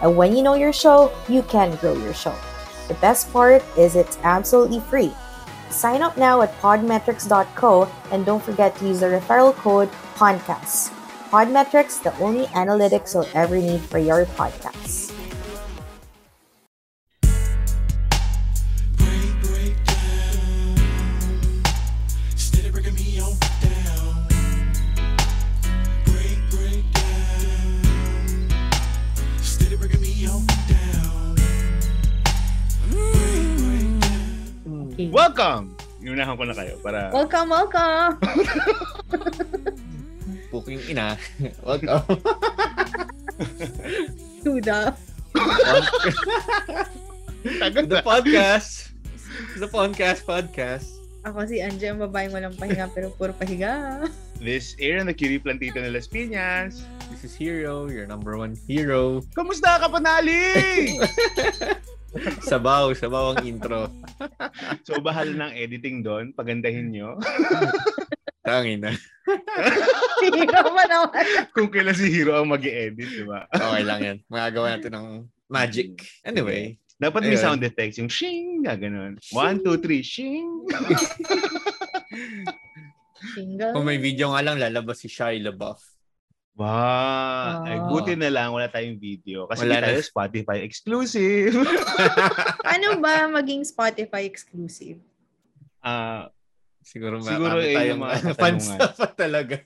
And when you know your show, you can grow your show. The best part is it's absolutely free. Sign up now at podmetrics.co and don't forget to use the referral code PODCAST. Podmetrics, the only analytics you'll ever need for your podcast. Welcome! Iunahan ko na kayo para... Welcome, welcome! Puking ina. Welcome. to the... Tagal the podcast. The podcast podcast. Ako si Angie, ang babaeng walang pahinga pero puro pahiga. This Aaron, the cutie plantito ng Las Piñas. This is Hero, your number one hero. Kamusta ka, panali? Sabaw, sabaw ang intro. so, bahal ng editing doon. Pagandahin nyo. Tangin na. Hero pa naman. Kung kailan si Hero ang mag edit di ba? Okay lang yan. Magagawa natin ng magic. Anyway. Dapat may sound effects. Yung shing, gaganon. One, two, three, shing. Single. Kung may video nga lang, lalabas si Shia LaBeouf. Wow. Ay, Wow. buti na lang wala tayong video. Kasi Wala tayo na. Spotify exclusive. Ano ba maging Spotify exclusive? Ah, Siguro, Siguro marami yun yung tayong mga fans na pa talaga.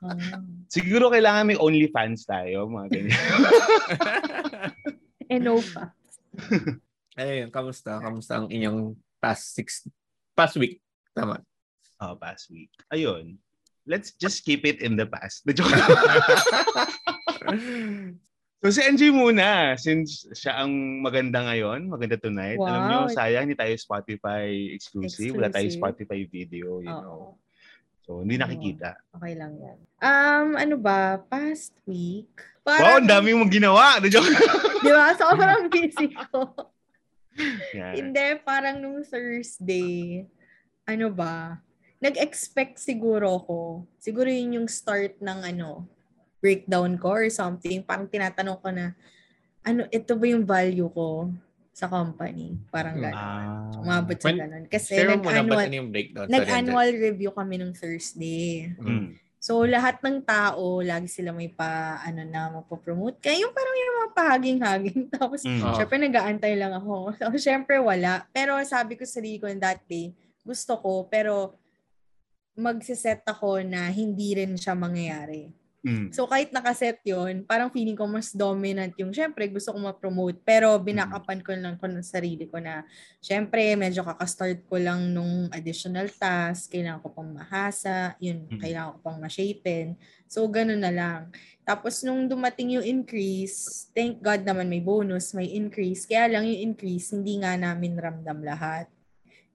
Ah. siguro kailangan may OnlyFans tayo. Mga ganyan. Eh, no pa. Ayun, kamusta? Kamusta ang inyong past six, past week? Tama. oh, past week. Ayun. Let's just keep it in the past. The joke. So si NG muna, since siya ang maganda ngayon, maganda tonight. Alam Wow. nyo, sayang hindi tayo Spotify exclusive. Wala tayong Exclusive. Spotify video, you know. Oo. So hindi nakikita. Okay lang yan. Um, ano ba? Past week? Wow, ang dami mong ginawa. The joke. Di ba? Sobrang busy ko. Yan. Hindi, parang nung Thursday, ano ba, nag-expect siguro ko, siguro yun yung start ng ano, breakdown ko or something. Parang tinatanong ko na, ano, ito ba yung value ko sa company? Parang Hmm. gano'n. Ah. Umabot sa When- gano'n. Kasi mo na nag-annual, ano nag-annual review kami nung Thursday. Mm. So, lahat ng tao, lagi sila may pa, ano na, mapopromote. Kaya yung parang yung mga pahaging-haging. Tapos, Mm. Oo. syempre, nag-aantay lang ako. So, syempre, wala. Pero sabi ko sa sarili ko that day, gusto ko, pero magsiset ako na hindi rin siya mangyayari. Mm. So, kahit nakaset yon parang feeling ko mas dominant yung, syempre, gusto ko ma-promote. Pero, binakapan ko lang ko ng sarili ko na, syempre, medyo kakastart ko lang nung additional task, kailangan ko pang mahasa, yun, Mm. kailangan ko pang ma-shapen. So, ganun na lang. Tapos, nung dumating yung increase, thank God naman may bonus, may increase. Kaya lang yung increase, hindi nga namin ramdam lahat.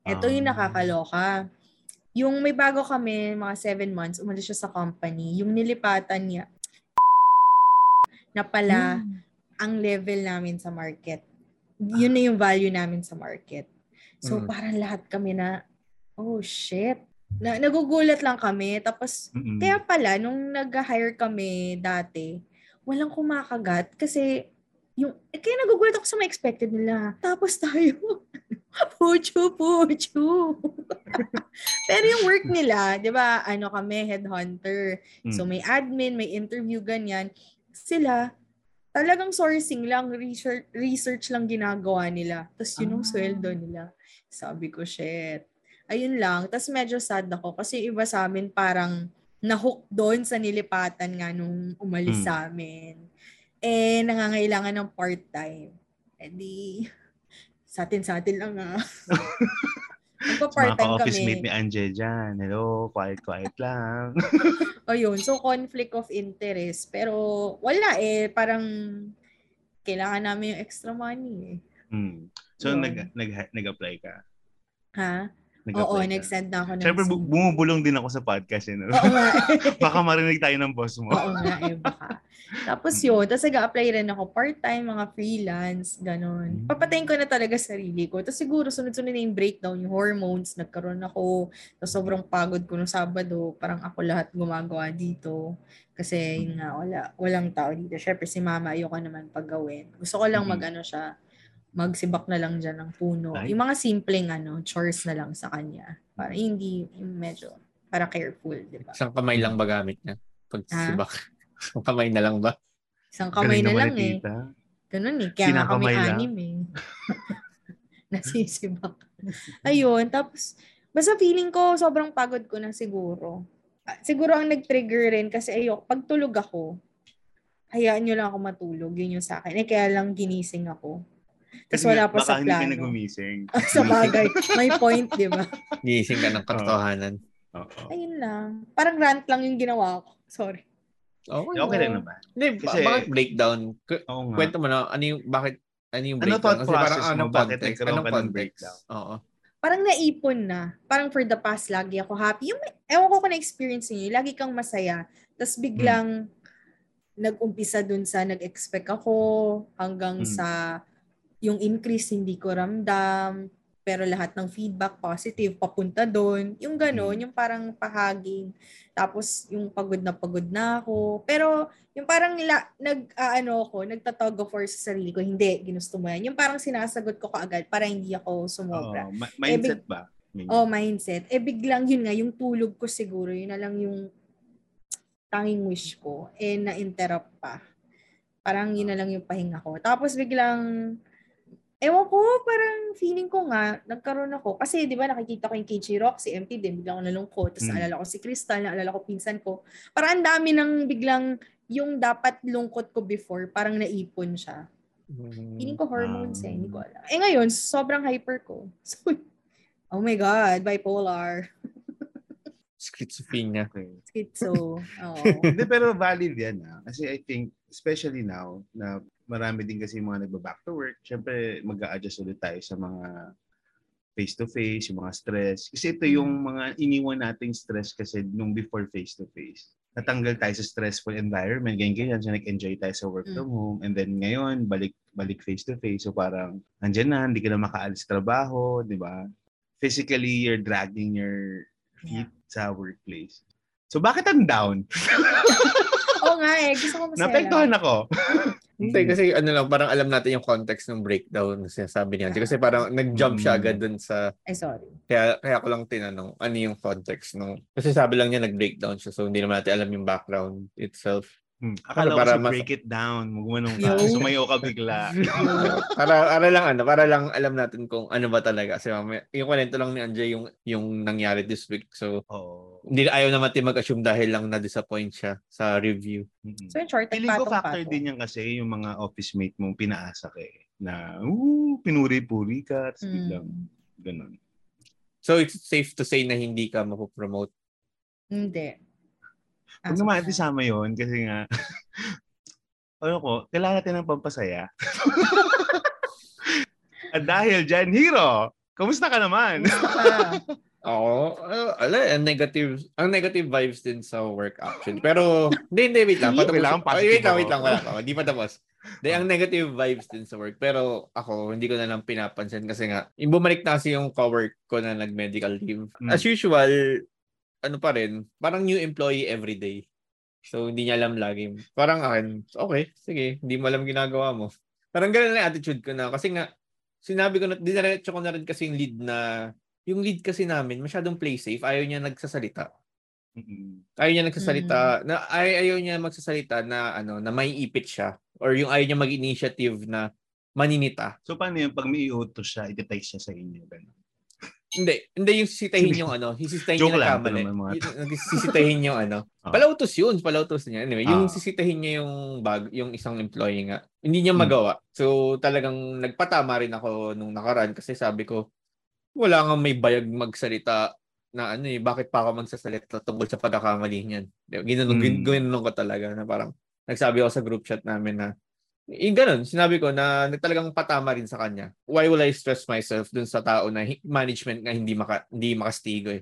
Ito yung Ah. nakakaloka. Yung may bago kami, mga seven months, umalis siya sa company. Yung nilipatan niya, na pala, ang level namin sa market. Yun na yung value namin sa market. So, Mm. parang lahat kami na, oh shit. Na, nagugulat lang kami. Tapos, Mm-mm. kaya pala, nung nag-hire kami dati, walang kumakagat kasi yung, eh, kaya nagugulat ako sa mga expected nila. Tapos tayo, puchu, puchu. Pero yung work nila, di ba, ano kami, headhunter. So Mm. may admin, may interview, ganyan. Sila, talagang sourcing lang, research, research lang ginagawa nila. Tapos yun yung Ah. sweldo nila. Sabi ko, shit. Ayun lang. Tapos medyo sad ako kasi iba sa amin parang nahook doon sa nilipatan nga nung umalis Mm. sa amin. Eh, nangangailangan ng part-time. Eh di, sa atin sa atin lang ah. Nagpa-part-time kami. mate ni Anje dyan. Hello, quiet-quiet lang. Ayun, so conflict of interest. Pero wala eh, parang kailangan namin yung extra money eh. Hmm. So, Yun. nag, nag, nag-apply ka? Ha? Oo, ka? nag-send na ako ng Siyempre, bu- bumubulong din ako sa podcast. Eh, no? Oo nga. Baka marinig tayo ng boss mo. Oo nga eh, baka. Tapos yun, tapos nag-apply rin ako part-time, mga freelance, ganun. Mm. Papatayin ko na talaga sarili ko. Tapos siguro sunod-sunod na yung breakdown, yung hormones, nagkaroon ako. Tapos sobrang pagod ko nung Sabado, parang ako lahat gumagawa dito. Kasi yun nga, wala, walang tao dito. Siyempre si mama, ayoko naman paggawin. Gusto ko lang Mhm. mag-ano siya, magsibak na lang dyan ng puno. Ay. Yung mga simpleng ano, chores na lang sa kanya. Para hindi, yung medyo, para careful, di ba? Isang kamay lang ba gamit niya? Pag Ha? sibak. Isang kamay na lang ba? Isang kamay Galing na lang eh. Ganun eh. Kaya nga kami anim eh. Nasisibak. Ayun. Tapos, basta feeling ko, sobrang pagod ko na siguro. Ah, Siguro ang nag-trigger rin kasi ayok, pag tulog ako, hayaan nyo lang ako matulog. Yun yung sa akin. Eh, kaya lang ginising ako. Tapos Kasi wala pa sa baka hindi ka plano. nagumising. sa bagay. May point, di ba? Gising ka ng katotohanan. Oo. Ayun lang. Parang rant lang yung ginawa ko. Sorry. Okay. Okay Oo. lang naman. Hindi, Kasi- ba- bakit breakdown? K- Oo nga. Kwento mo na, ano yung, bakit, ano yung Ano breakdown? thought process mo? anong Bakit context? nagkaroon Anong ka ng context? breakdown? Oo. parang naipon na. Parang for the past, lagi ako happy. Yung, ewan ko kung na-experience niyo, lagi kang masaya. Tapos biglang, nag-umpisa dun sa nag-expect ako, hanggang Hmm. sa yung increase hindi ko ramdam, pero lahat ng feedback positive, papunta doon. Yung gano'n, Hmm. yung parang pahaging. Tapos yung pagod na pagod na ako. Pero yung parang la, nag, ah, ano ako, nagtatog war sa sarili ko, hindi, ginusto mo yan. Yung parang sinasagot ko kaagad para hindi ako sumobra. Oo. Ma- mindset ba? Maybe. Oh, mindset. Eh, biglang yun nga, yung tulog ko siguro, yun na lang yung tanging wish ko. Eh, na-interrupt pa. Parang yun na lang yung pahinga ko. Tapos biglang, ewan ko, parang feeling ko nga, nagkaroon ako. Kasi di ba nakikita ko yung KG Rock, si MT din, biglang ako nalungkot. Tapos Mm. naalala ko si Crystal, naalala ko pinsan ko. Parang ang dami ng biglang, yung dapat lungkot ko before, parang naipon siya. Feeling ko hormones eh, hindi ko alam. Eh ngayon, sobrang hyper ko. So, oh my God, bipolar. Schizophrenia. Okay. Schizo. Oo. Hindi, pero valid yan. Ah. Kasi I think, especially now, na marami din kasi yung mga nagba-back to work, syempre mag adjust ulit tayo sa mga face-to-face, yung mga stress. Kasi ito yung mga iniwan nating stress kasi nung before face-to-face. Natanggal tayo sa stressful environment, ganyan ganyan, so nag-enjoy tayo sa work from home, and then ngayon, balik balik face-to-face, so parang andyan na, hindi ka na makaalis sa trabaho, di ba? Physically, you're dragging your feet sa workplace. So bakit ang down? Oo nga eh, gusto ko masaya. Naapektuhan ako. Hindi, kasi ano lang, parang alam natin yung context ng breakdown na sinasabi niya. Kasi parang nag-jump siya Mm. agad dun sa, Ay, sorry. kaya, kaya ko lang tinanong, ano yung context nung, kasi sabi lang niya nag-breakdown siya, so hindi naman natin alam yung background itself. Hmm. Akala ko Para kasi mas- break it down. Magmanong ka. Yo. Sumayo ka bigla. para, para lang ano, para lang alam natin kung ano ba talaga. Kasi mamaya, yung kwento lang ni Anjay yung, yung nangyari this week. So, Oo. hindi ayaw naman natin mag-assume dahil lang na-disappoint siya sa review. Mm-mm. So, in short, Feeling ko factor nagpatong-patong. din yan kasi yung mga office mate mong pinaasa ka eh. Na, ooh, pinuri-puri ka. Tapos biglang, Mm, ganun. So, it's safe to say na hindi ka mapopromote. hindi. Huwag As of naman natin isama yun kasi nga, ano ko, kailangan natin ng pampasaya. At dahil dyan, Hero, kamusta ka naman? Oo. Uh, ala, ang negative, ang negative vibes din sa work action. Pero, hindi, hindi, wait lang. Patapos, Ay, positive wait lang, ako. wait lang. Wala pa. Hindi pa tapos. Hindi, ang negative vibes din sa work. Pero ako, hindi ko na lang pinapansin kasi nga, yung bumalik na kasi yung cowork ko na nag-medical leave. Mm. As usual, ano pa rin, parang new employee every day. So, hindi niya alam lagi. Parang akin, okay, sige, hindi mo alam ginagawa mo. Parang ganun lang yung attitude ko na. Kasi nga, sinabi ko na, dinaretso ko na rin kasi yung lead na, yung lead kasi namin, masyadong play safe. Ayaw niya nagsasalita. Mm-mm. Ayaw niya nagsasalita, na, ay, ayaw niya magsasalita na, ano, na may ipit siya. Or yung ayaw niya mag-initiative na maninita. so, paano yun? Pag may i-auto siya, iti-text siya sa inyo. Ganun. Hindi, hindi yung sisitahin yung ano, sisitahin Joke niya lang, nagkamali. Yung- yung Sisitahin yung ano. Ah. Palautos yun, palautos niya. Anyway, yung Ah. sisitahin niya yung bag, yung isang employee nga. Hindi niya Hmm. magawa. So talagang nagpatama rin ako nung nakaraan kasi sabi ko, wala nga may bayag magsalita na ano eh, bakit pa ako magsasalita tungkol sa pagkakamali niyan. Ginanong, Hmm. ginanong ko talaga na parang nagsabi ako sa group chat namin na yung ganun, sinabi ko na, na talagang patama rin sa kanya. Why will I stress myself dun sa tao na management nga hindi maka hindi makastigo eh.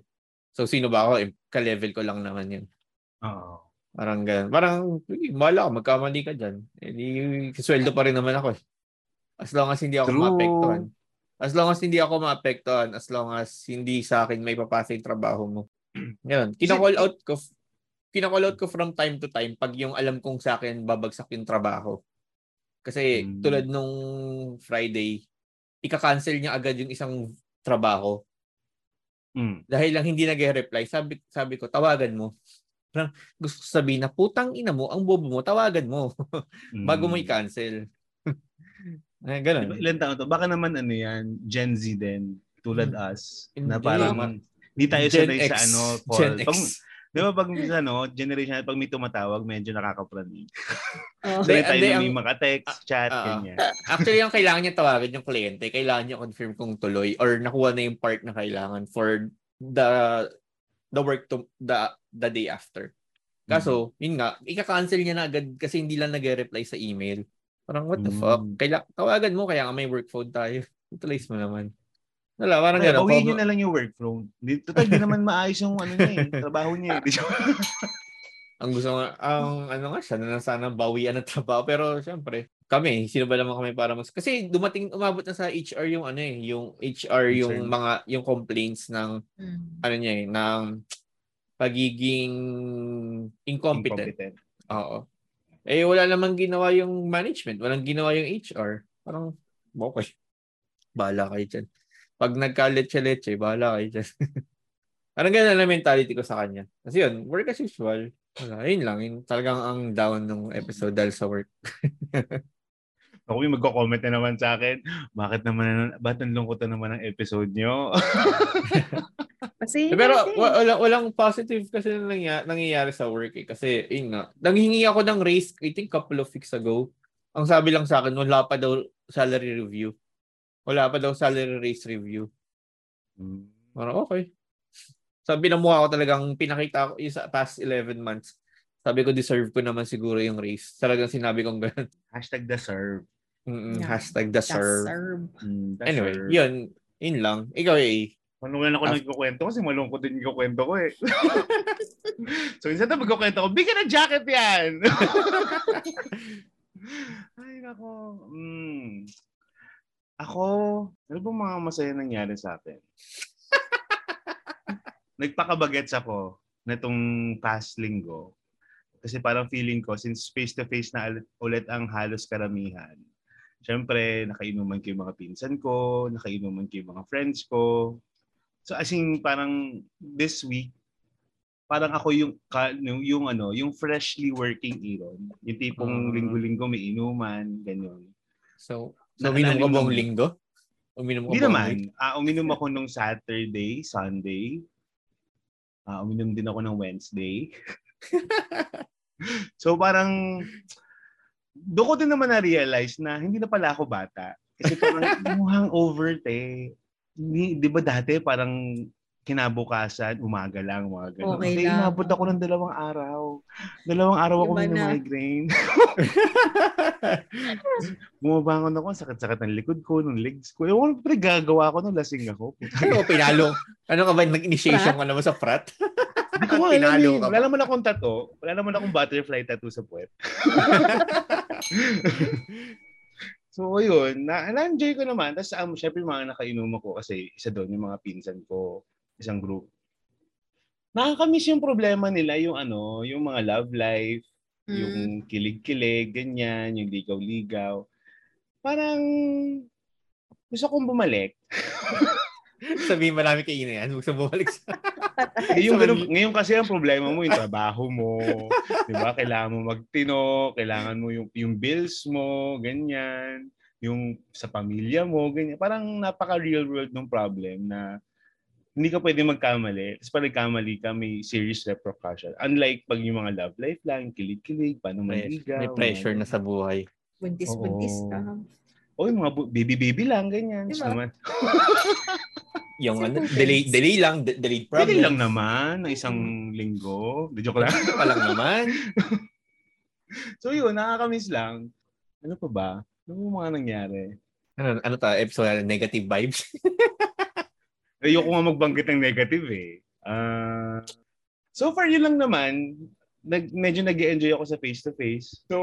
So sino ba ako? Eh, ka-level ko lang naman yun. Oo. Parang ganun. Parang, eh, bahala ka, magkamali ka dyan. Eh, di, sweldo pa rin naman ako eh. As long as hindi ako True. maapektuhan. As long as hindi ako maapektuhan, as long as hindi sa akin may papasa yung trabaho mo. Ganun. Kina-call out ko, kina-call out ko from time to time pag yung alam kong sa akin babagsak yung trabaho. Kasi Mm. tulad nung Friday, ika-cancel niya agad yung isang trabaho Mm. dahil lang hindi nag-reply. Sabi sabi ko, tawagan mo. Parang gusto ko sabihin na putang ina mo, ang bobo mo, tawagan mo bago mo Mm. i-cancel. eh, Diba, ganun. ilan taon to? Baka naman ano yan, Gen Z din, tulad Hmm. us, na Hindi. parang hindi tayo Gen sanay sa ano, Gen call. X. Pag, di ba pag ano, generation, pag may tumatawag, medyo nakakapraning. Oh. Hindi, tayo ang- may maka-text, chat, Ah, ah. ganyan. Actually, ang kailangan niya tawagan yung kliyente, kailangan niya confirm kung tuloy or nakuha na yung part na kailangan for the the work to the the day after. Kaso, yun nga, ika-cancel niya na agad kasi hindi lang nag-reply sa email. Parang what the Mm. fuck? Kaila tawagan mo kaya nga may work phone tayo. Utilize mo naman. Wala, parang gano'n. bawiin niyo na lang yung work. Di, total, di naman maayos yung ano niya eh, trabaho niya eh. Ang gusto nga, ang ano nga siya, na sana bawian ng trabaho. Pero syempre, kami, sino ba naman kami para mas... Kasi dumating, umabot na sa HR yung ano eh, yung HR, yung mga, yung complaints ng, Mm. ano niya eh, ng pagiging incompetent. Incompetent. Oo. Eh, wala namang ginawa yung management. Walang ginawa yung HR. Parang, okay. Bahala kayo dyan. Pag nagka-leche-leche, bahala kayo dyan. Parang ganun na mentality ko sa kanya. Kasi yun, work as usual. Wala, yun lang. Yun, talagang ang down ng episode dahil sa work. Ako yung magko-comment na naman sa akin, bakit naman, ba't ang lungkot na naman ang episode nyo? Kasi Pero walang, walang positive kasi na nangyari, nangyayari sa work eh. Kasi, yun nga, nanghingi ako ng raise, I think couple of weeks ago. Ang sabi lang sa akin, wala pa daw salary review. Wala pa daw salary raise review. Hmm. Parang okay. Sabi na mukha ko talagang pinakita ko yung sa past 11 months. Sabi ko, deserve ko naman siguro yung raise. Talagang sinabi kong ganun. Hashtag deserve. Mm-mm, Yeah. Hashtag deserve. Deserve. Hmm, Anyway, yun. Yun lang. Ikaw eh. Manulan ako Ah. nagkukwento kasi malungkot din yung kwento ko eh. so, instead na magkukwento ko, bigyan ng jacket yan! Ay, nako. Mm. Ako, ano ba mga masaya nangyari sa akin? Nagpakabagets ako na itong past linggo. Kasi parang feeling ko, since face-to-face na ulit ang halos karamihan, Siyempre, nakainuman ko yung mga pinsan ko, nakainuman ko yung mga friends ko. So as in, parang this week, parang ako yung, ka- yung, yung ano, yung freshly working Iron. Yung tipong Ah. linggo-linggo may inuman, ganyan. So, so uminom ka buong linggo? Uminom ka Hindi naman. Ah, uminom ako nung Saturday, Sunday. Ah, uminom din ako ng Wednesday. so parang doon ko din naman na-realize na hindi na pala ako bata. Kasi parang mukhang over te. Hindi, di ba dati parang kinabukasan, umaga lang, mga ganun. Okay Hindi, lang. inabot ako ng dalawang araw. Dalawang araw ako Iba may na. migraine. Bumabangon ako, sakit-sakit ng likod ko, ng legs ko. Ewan ko, gagawa ko nung lasing ako. ano pinalo? Ano ka ba, nag-initiation ka naman sa frat? Hindi ko alam Pinalo eh. ka Wala naman akong tattoo. Wala naman akong butterfly tattoo sa puwet. so, yun. Na, na-enjoy ko naman. Tapos, um, syempre, mga nakainom ako kasi isa doon, yung mga pinsan ko, isang group. Nakakamiss yung problema nila, yung ano, yung mga love life, Mm. yung kilig-kilig, ganyan, yung ligaw-ligaw. Parang gusto kong bumalik. Sabihin marami kay Ina yan. Huwag sa bumalik sa... Eh, yung ganun, ngayon kasi ang problema mo yung trabaho mo, 'di ba? Kailangan mo magtino, kailangan mo yung yung bills mo, ganyan, yung sa pamilya mo, ganyan. Parang napaka real world ng problem na hindi ka pwede magkamali. Tapos pag nagkamali ka, may serious repercussion. Unlike pag yung mga love life lang, kilig-kilig, paano manligaw. May pressure na sa buhay. Buntis-buntis ka. O yung mga bu- baby-baby lang, ganyan. Diba? Naman, Yung ano, delay, delay lang, de- delayed problem. pwede lang naman, na isang linggo. Di joke lang. Pa lang naman. So yun, nakakamiss lang. Ano pa ba? Ano mga nangyari? Ano, ano ta, episode negative vibes? Ayoko nga magbanggit ng negative eh. Ah, so far, yun lang naman. Nag, medyo nag enjoy ako sa face-to-face. So,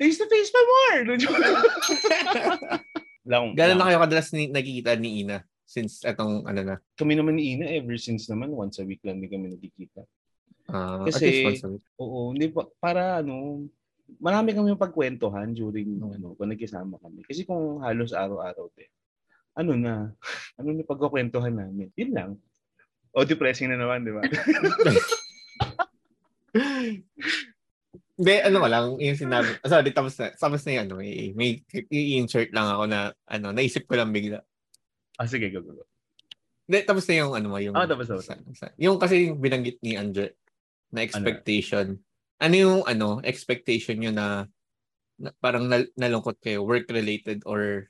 face-to-face pa more! lang, Gano'n na kayo kadalas ni, nakikita ni Ina since etong ano na. Kami naman ni Ina, ever since naman, once a week lang din kami nagkikita. ah, Kasi- at least once a week. Oo, hindi pa, para ano, marami kami pagkwentuhan during Mm. ano, kung nagkisama kami. Kasi kung halos araw-araw din, ano na, ano na pagkukwentuhan namin. Yun lang. O, depressing na naman, di ba? Hindi, ano ko lang, yung sinabi. ah, Sorry, tapos na, tapos na yung ano, may, may i-insert lang ako na, ano, naisip ko lang bigla. ah, sige, go, go, go. Hindi, tapos na yung ano mo, yung... Ah, tapos, tapos. sa- sa- yung kasi yung binanggit ni Andre na expectation. Ano, yung ano, expectation nyo na, na parang nal- nalungkot kayo, work-related or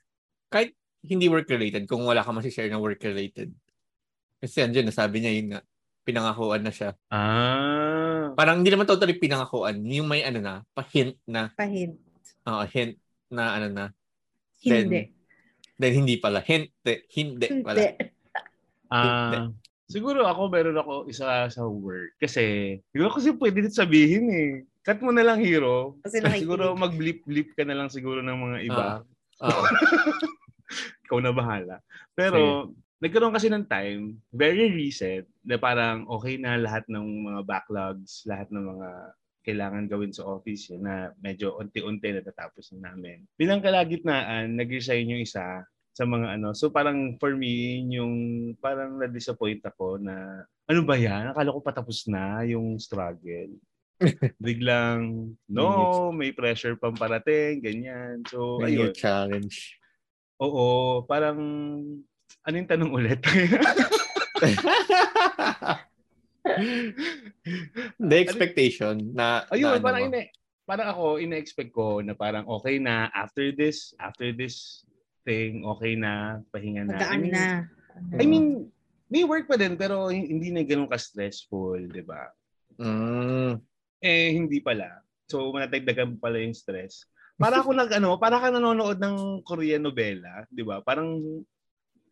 kahit hindi work-related, kung wala ka masishare na work-related. Kasi andyan, nasabi niya yun nga, pinangakuan na siya. Ah, Parang hindi naman totally pinangakuan, yung may ano na, pa-hint na, Pahint. oo, hint na ano na, Hindi. then hindi pala, hint, hindi pala. Hindi. ah, siguro ako, meron ako isa sa work. Kasi, siguro kasi pwede din sabihin eh. Cut mo na lang, hero. Kasi. Siguro mag-blip-blip ka na lang siguro ng mga iba. Oo. ikaw na bahala. Pero, nagkaroon kasi ng time, very recent, na parang okay na lahat ng mga backlogs, lahat ng mga kailangan gawin sa office yun, na medyo unti-unti natatapos na namin. Bilang kalagitnaan, nag-resign yung isa sa mga ano. So parang for me, yun yung parang na-disappoint ako na ano ba yan? Akala ko patapos na yung struggle. Biglang, no, may pressure pang parating, ganyan. So, May ayun. challenge. Oo, parang ano yung tanong ulit? The expectation na Ayun, na ano parang mo. ina parang ako ina-expect ko na parang okay na after this, after this thing, okay na, pahinga na. I Magaan mean, na. I mean, may work pa din pero hindi na ganun ka-stressful, 'di ba? Mm. Eh hindi pala. So manatagdagan pala yung stress. Para ako nag ano, para ka nanonood ng Korean novela, 'di ba? Parang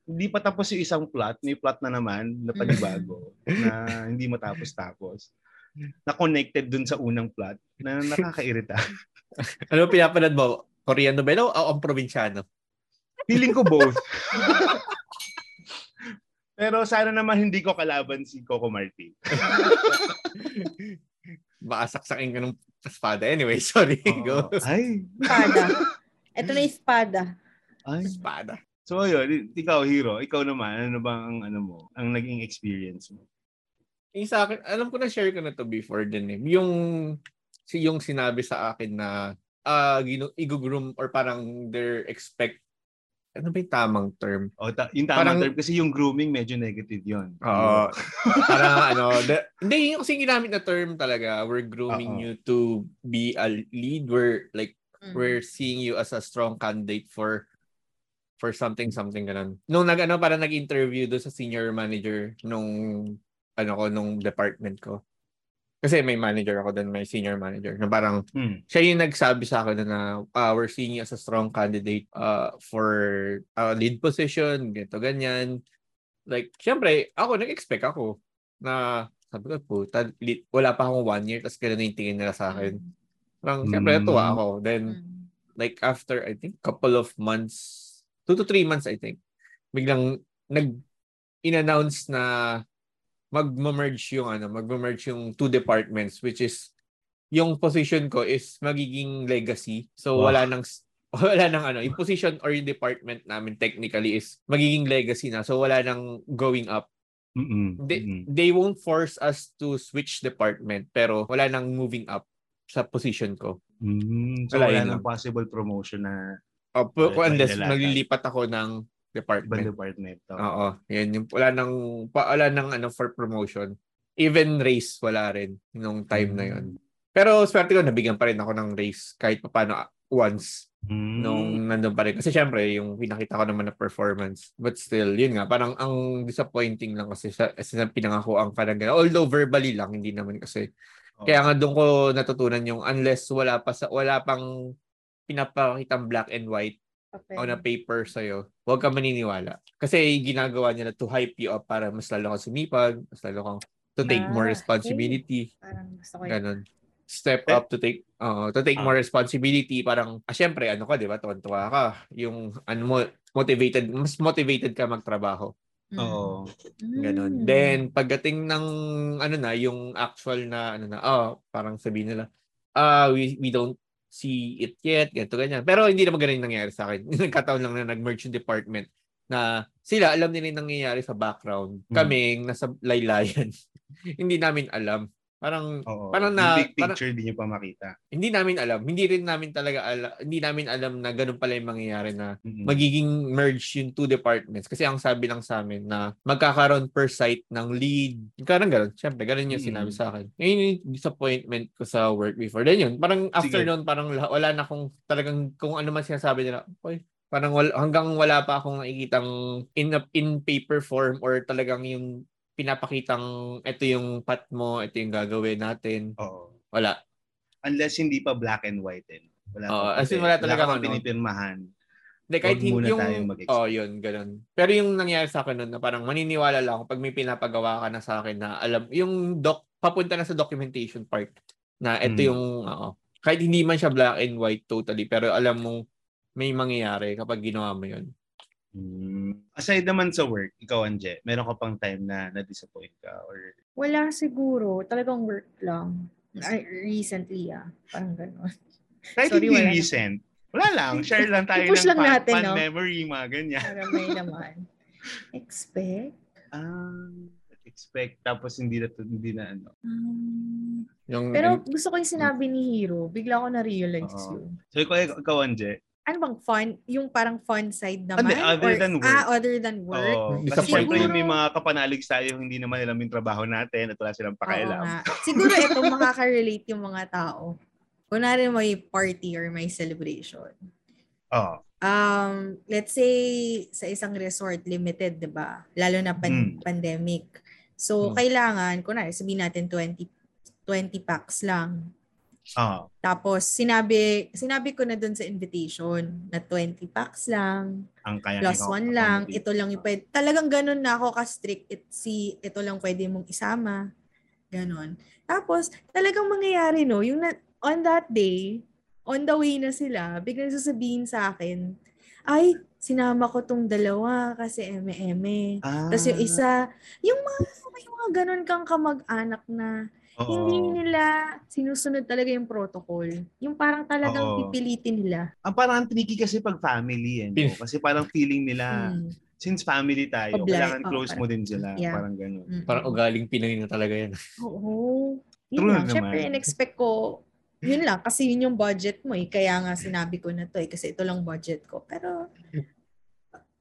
hindi pa tapos yung isang plot, may plot na naman na panibago na hindi matapos-tapos. Na connected dun sa unang plot na nakakairita. Ano pinapanood mo? Korean novela o ang probinsyano? Feeling ko both. Pero sana naman hindi ko kalaban si Coco Martin. Baka saksakin ka ng espada. Anyway, sorry. Go. Oo. Ay, Espada. Ito na yung espada. ay. Espada. So ayun, ikaw hero, ikaw naman, ano bang ang ano mo, ang naging experience mo? Yung sa akin, alam ko na share ko na to before din eh. Yung, si yung sinabi sa akin na ah gino, igugroom or parang they're expect ano ba yung tamang term? O, ta- yung tamang Parang- term, kasi yung grooming medyo negative yon. Oo. parang ano, the, hindi, yung kasi ginamit na term talaga, we're grooming Oo. you to be a lead. We're like, Mm. we're seeing you as a strong candidate for for something something ganun. Nung nag ano para nag-interview do sa senior manager nung ano ko nung department ko. Kasi may manager ako doon, may senior manager. Na parang Hmm. siya yung nagsabi sa akin na uh, we're seeing you as a strong candidate uh, for a lead position, ganito ganyan. Like, syempre, ako nag-expect ako na sabi ko, puta, li- wala pa akong one year, tapos ganun yung tingin nila sa akin. Parang, syempre, Mm. natuwa ako. Then, Mm. like after I think couple of months, two to three months I think, biglang nag in-announce na mag-merge yung ano, mag-merge yung two departments which is yung position ko is magiging legacy. So Wow. wala nang wala nang ano, yung position or yung department namin technically is magiging legacy na. So wala nang going up. Mm-mm. They, Mm-mm. they won't force us to switch department pero wala nang moving up sa position ko. Mm, so Wala, wala nang possible promotion na Uh, pu- Wala- unless maglilipat ako ng ibang department. department. Oo. Yan yung wala nang pa, wala nang ano for promotion. Even race wala rin nung time na yon. Pero swerte ko nabigyan pa rin ako ng race kahit paano once Mm. nung nandun pa rin. Kasi syempre, yung pinakita ko naman na performance. But still, yun nga, parang ang disappointing lang kasi sa, sa pinangako ang parang gano'n. Although verbally lang, hindi naman kasi. Oo. Kaya nga doon ko natutunan yung unless wala pa sa, wala pang pinapakitang black and white Papel. on a paper sa'yo, huwag ka maniniwala. Kasi ginagawa nila to hype you up para mas lalo kang sumipag, mas lalo kang to take more Ah, responsibility. Parang gusto ko yun. Ganon. Step Eh, up to take uh, to take ah. more responsibility parang ah, syempre ano ka 'di ba tuwan-tuwa ka yung ano mo motivated mas motivated ka magtrabaho Mm. Oo. ganon Mm. then pagdating ng ano na yung actual na ano na oh parang sabihin nila ah we, we don't see it yet ganito ganyan. Pero hindi naman ganun yung nangyayari sa akin. Nagkataon lang na nag-merge yung department na sila alam nila yung nangyayari sa background. Hmm. kaming nasa laylayan. Hindi namin alam parang Oo. Parang na- big parang- picture di nyo pa makita. hindi namin alam. Hindi rin namin talaga alam, hindi namin alam na ganun pala yung mangyayari na Mm-mm. magiging merge yung two departments. Kasi ang sabi lang sa amin na magkakaroon per site ng lead. Parang ganun. Siyempre, ganun yung Mm. sinabi sa akin. Yun yung disappointment ko sa work before. Then yun, parang after Sige. noon, parang wala na akong talagang kung ano man sinasabi nila. Okay, parang wala, hanggang wala pa akong nakikitang in, in paper form or talagang yung pinapakitang ito yung path mo, ito yung gagawin natin. Oo. Wala. Unless hindi pa black and white. Eh. Wala Oo, pa as in wala talaga Wala ano. pinipirmahan. Hindi, kahit Huwag hin- muna yung, mag-expect. oh, yun, ganun. Pero yung nangyari sa akin nun, na parang maniniwala lang ako pag may pinapagawa ka na sa akin na alam, yung doc, papunta na sa documentation part na ito Hmm. yung, oo, kahit hindi man siya black and white totally, pero alam mong may mangyayari kapag ginawa mo yun. Mm. Aside naman sa work, ikaw, Anje, meron ka pang time na na-disappoint ka or Wala siguro. Talagang work lang. Ay, recently ah. Parang gano'n. kahit Sorry, hindi wala na. recent. Wala lang. Share lang tayo I-push ng lang fun, natin, fun no? memory, mga ganyan. Para may naman. Expect? Ah, expect. Tapos hindi na, hindi na ano. Um, Yung, pero gusto ko yung sinabi ni Hero. Bigla ko na-realize Oo. yun. So, ikaw, ikaw Anje, Ano bang fun? Yung parang fun side naman? Hindi, other Or- than work. Ah, other than work? Disappointment. Kasi syempre Siguro- may mga kapanalig tayo hindi naman alam yung trabaho natin at wala silang pakialam. nga. Siguro ito makaka-relate yung mga tao. Kunwari may party or may celebration. Oo. Um, let's say sa isang resort limited, 'di ba? Lalo na pan- Mm. pandemic. So Mm. kailangan kunwari sabihin natin 20 20 packs lang. Oo. Tapos sinabi sinabi ko na doon sa invitation na 20 packs lang, Ang kaya plus one lang, ito lang yung pwede. Talagang ganun na ako ka-strict. It, si, ito lang pwede mong isama. Ganon. Tapos, talagang mangyayari, no, yung na, on that day, on the way na sila, biglang sasabihin sa akin, ay, sinama ko tong dalawa kasi eme-eme. Ah, Tapos yung isa, yung mga, may mga ganon kang kamag-anak na oo. hindi nila sinusunod talaga yung protocol. Yung parang talagang Oo. pipilitin nila. Ang parang tricky kasi pag family eh. no? Kasi parang feeling nila, Hmm. since family tayo, Oblay. kailangan Oo, close mo din sila. yeah. Parang ganun. Mm. parang ugaling Pinoy na talaga yan. Oo. Yun True lang. naman. Siyempre, in-expect ko, yun lang. Kasi yun yung budget mo eh. Kaya nga sinabi ko na to eh. Kasi ito lang budget ko. Pero,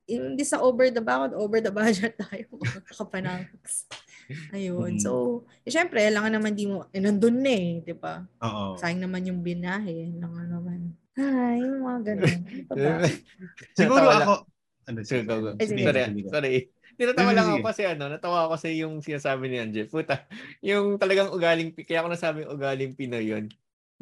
hindi sa over the budget, over the budget tayo. Kapanaks. Ayun. Mm. So, eh, syempre, kailangan naman di mo, eh, nandun na eh. Di ba? Oo. Sayang naman yung binahe. Kailangan naman. Ay, yung mga ganun. Ano? Siguro ako, ano, Sige, go, go. Sige. Sorry, sige. sorry. Tinatawa lang ako kasi ano, natawa ako kasi yung sinasabi ni Anje. Puta, yung talagang ugaling, kaya ako nasabing ugaling Pinoy yun.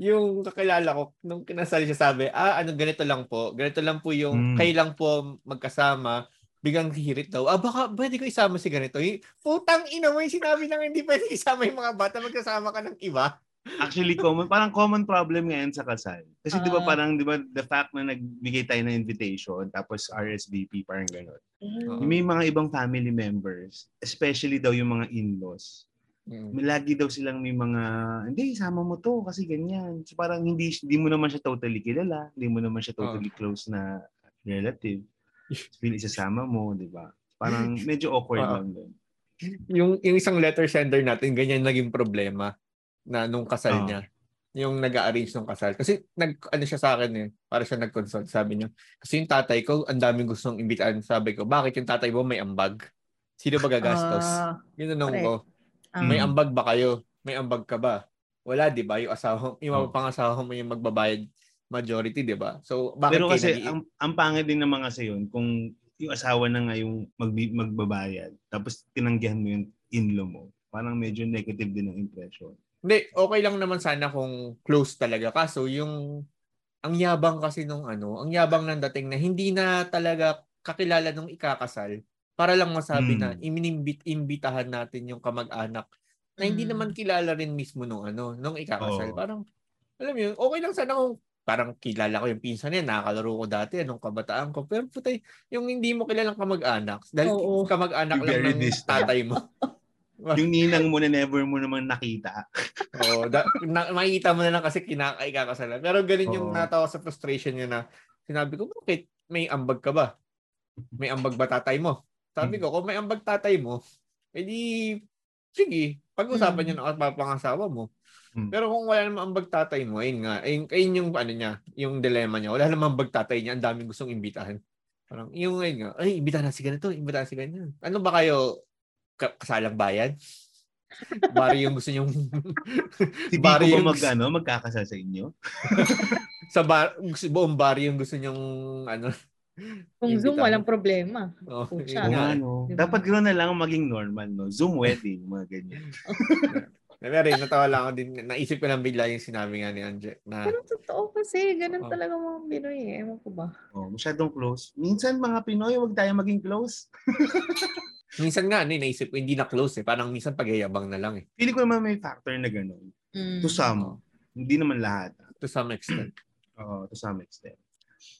Yung kakilala ko, nung kinasali siya sabi, ah, ano, ganito lang po. Ganito lang po yung, Mm. kayo lang po magkasama. Biglang hirit daw, ah, baka pwede ko isama si ganito. Y- Putang ina mo yung sinabi lang hindi pwede isama yung mga bata, magkasama ka ng iba. Actually, common, parang common problem ngayon sa kasal. Kasi di ba Ah. parang, di ba, the fact na nagbigay tayo ng invitation, tapos RSVP, parang gano'n. Eh, May mga ibang family members, especially daw yung mga in-laws, Mm. may lagi daw silang may mga, hindi, sama mo to kasi ganyan. So parang hindi, hindi mo naman siya totally kilala, hindi mo naman siya totally close na relative. Pili isasama mo, di ba? Parang medyo awkward Ah. lang doon. yung yung isang letter sender natin ganyan naging problema na nung kasal Oo. niya yung nag-arrange ng kasal kasi nag ano siya sa akin eh para siya nag-consult sabi niya kasi yung tatay ko ang daming gustong imbitaan sabi ko bakit yung tatay mo may ambag sino ba gagastos ah, ginanong correct. ko ah, may ambag ba kayo may ambag ka ba wala di ba yung asawa yung Oo. pangasawa mo yung magbabayad majority di ba so bakit Pero kasi ang, ang pangit din naman kasi yun kung yung asawa na nga yung magbi, magbabayad tapos tinanggihan mo yung in-law mo. Parang medyo negative din ang impression. Hindi, okay lang naman sana kung close talaga. Kaso yung ang yabang kasi nung ano, ang yabang ng dating na hindi na talaga kakilala nung ikakasal para lang masabi Mm. na inimbit imbitahan natin yung kamag-anak na hindi Mm. naman kilala rin mismo nung ano, nung ikakasal. Oo. Parang alam mo yun, okay lang sana kung parang kilala ko yung pinsan niya, nakakalaro ko dati nung kabataan ko. Pero putay, yung hindi mo kilalang kamag-anak, dahil Oo. kamag-anak You're lang ng distant. tatay mo. Yung ninang mo na never mo naman nakita. Oo, da, na, makikita mo na lang kasi kinakaikakasalan. Pero ganun yung Oo. natawa sa frustration niya na sinabi ko, bakit may ambag ka ba? May ambag ba tatay mo? Sabi ko, kung may ambag tatay mo, edi, sige, pag-usapan Mm. niyo na pangasawa mo. Mm. Pero kung wala namang ambag tatay mo, ayun nga, ayun, ayun yung ano niya, yung dilemma niya. Wala namang ambag tatay niya, ang daming gustong imbitahan. Parang, yung ayun nga, ay, imbitahan na si ganito, imbitahan si ganyan. Ano ba kayo, ka- kasalang bayan? Bari yung gusto niyong Hindi Bari yung- mag, ano, magkakasal sa inyo? sa bar, buong bari yung gusto niyong ano. Kung Zoom, walang problema. Oh, Pucha. eh. no. Diba? Dapat gano'n na lang maging normal, no? Zoom wedding, mga ganyan. Pero natawa lang ako din. Naisip ko lang bigla yung sinabi nga ni Anje na Pero totoo kasi, ganun Oh. talaga mga Pinoy eh. Ewan ko ba? Oh, masyadong close. Minsan, mga Pinoy, huwag tayo maging close. minsan nga, ano, eh, naisip ko, hindi na close eh. Parang minsan pagyayabang na lang eh. Feeling ko naman may factor na gano'n. Mm. To some. Hindi naman lahat. To some extent. Oo, to some extent.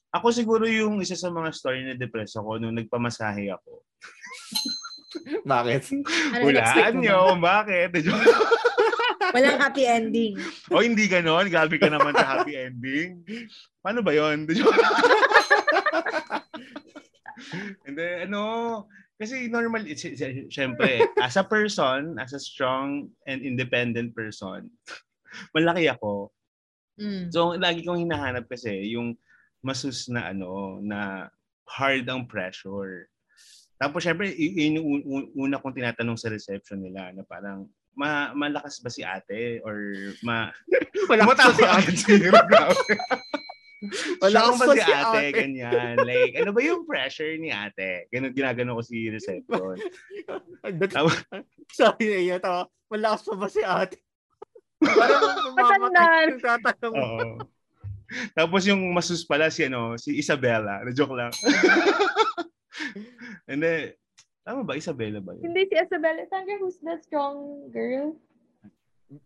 Ako siguro yung isa sa mga story na depressed ako nung nagpamasahe ako. Bakit? Ano, Hulaan nyo, ba? bakit? Walang happy ending. o hindi ganon, gabi ka naman sa happy ending. Paano ba yun? Hindi, ano, kasi normal, syempre, as a person, as a strong and independent person, malaki ako. Mm. So, lagi kong hinahanap kasi yung masus na ano, na hard ang pressure. Tapos, syempre, yun yung un- un- una kong tinatanong sa reception nila na parang, ma malakas ba si ate? Or ma... Malakas si ate? Malakas Strong ba si ate? Ganyan. Like, ano ba yung pressure ni ate? Ganun, ginagano ko si reception. Sabi na iya, tawa. Malakas pa ba si ate? Parang mamamatay yung tatanong. oo. Tapos yung masus pala si ano, si Isabella. Na joke lang. And then, tama ba? Isabella ba yun? Hindi si Isabella. Sandra, who's the strong girl?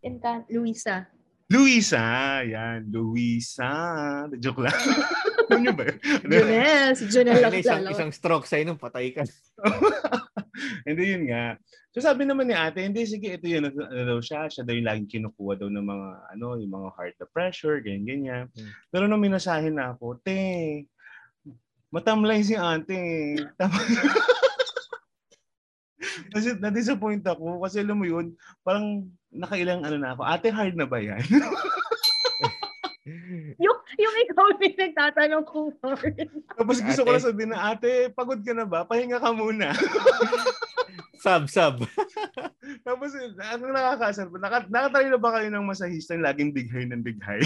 In Can- Luisa. Luisa! Yan, Luisa. Na joke lang. ano ba yun? Junel. Si Junel lang isang, isang stroke sa'yo nung patay ka. hindi yun nga. So sabi naman ni ate, hindi, sige, ito yun. Ano, ano daw siya? Siya daw yung laging kinukuha daw ng mga, ano, yung mga heart the pressure, ganyan, ganyan. Hmm. Pero nung minasahin na ako, te, matamlay si ate. Tapos, kasi na-disappoint ako kasi alam mo yun, parang nakailang ano na ako, ate hard na ba yan? Yung, yung ikaw yung nagtatanong kung hard. Tapos gusto ko Ate. lang sabihin na, ate, pagod ka na ba? Pahinga ka muna. Sub, sub. Tapos, ang nakakasar po, naka, nakatry na ba kayo ng masahistang laging bighay ng bighay?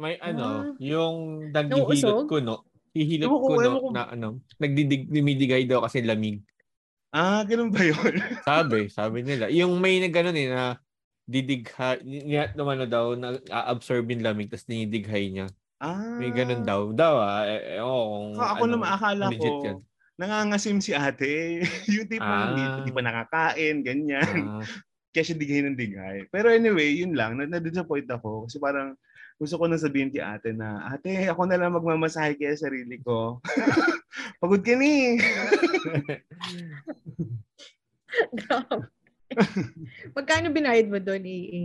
May ano, Ah. yung usog? ko, no? Hihilot Ewan ko, ko, ewan no, ko. na ano, nagdidig, dumidigay daw kasi lamig. ah, ganun ba yun? Sabi, sabi nila. Yung may na gano'n eh, na didigha, niya naman na daw, na absorb yung lamig, tapos dinidighay niya. ah, May ganun daw. Daw ah. Eh, eh, oo, kung Ako, ano, naman, akala ko, yan. nangangasim si ate. yung tipo, Ah. hindi, hindi pa nakakain, ganyan. Ah, Kaya siya digay ng digay. Pero anyway, yun lang, na- na-disappoint ako. Kasi parang, gusto ko na sabihin kay ate na, ate, ako na lang magmamasahe kaya sarili ko. Pagod ka ni. Grabe. Magkano binayad mo doon, AA?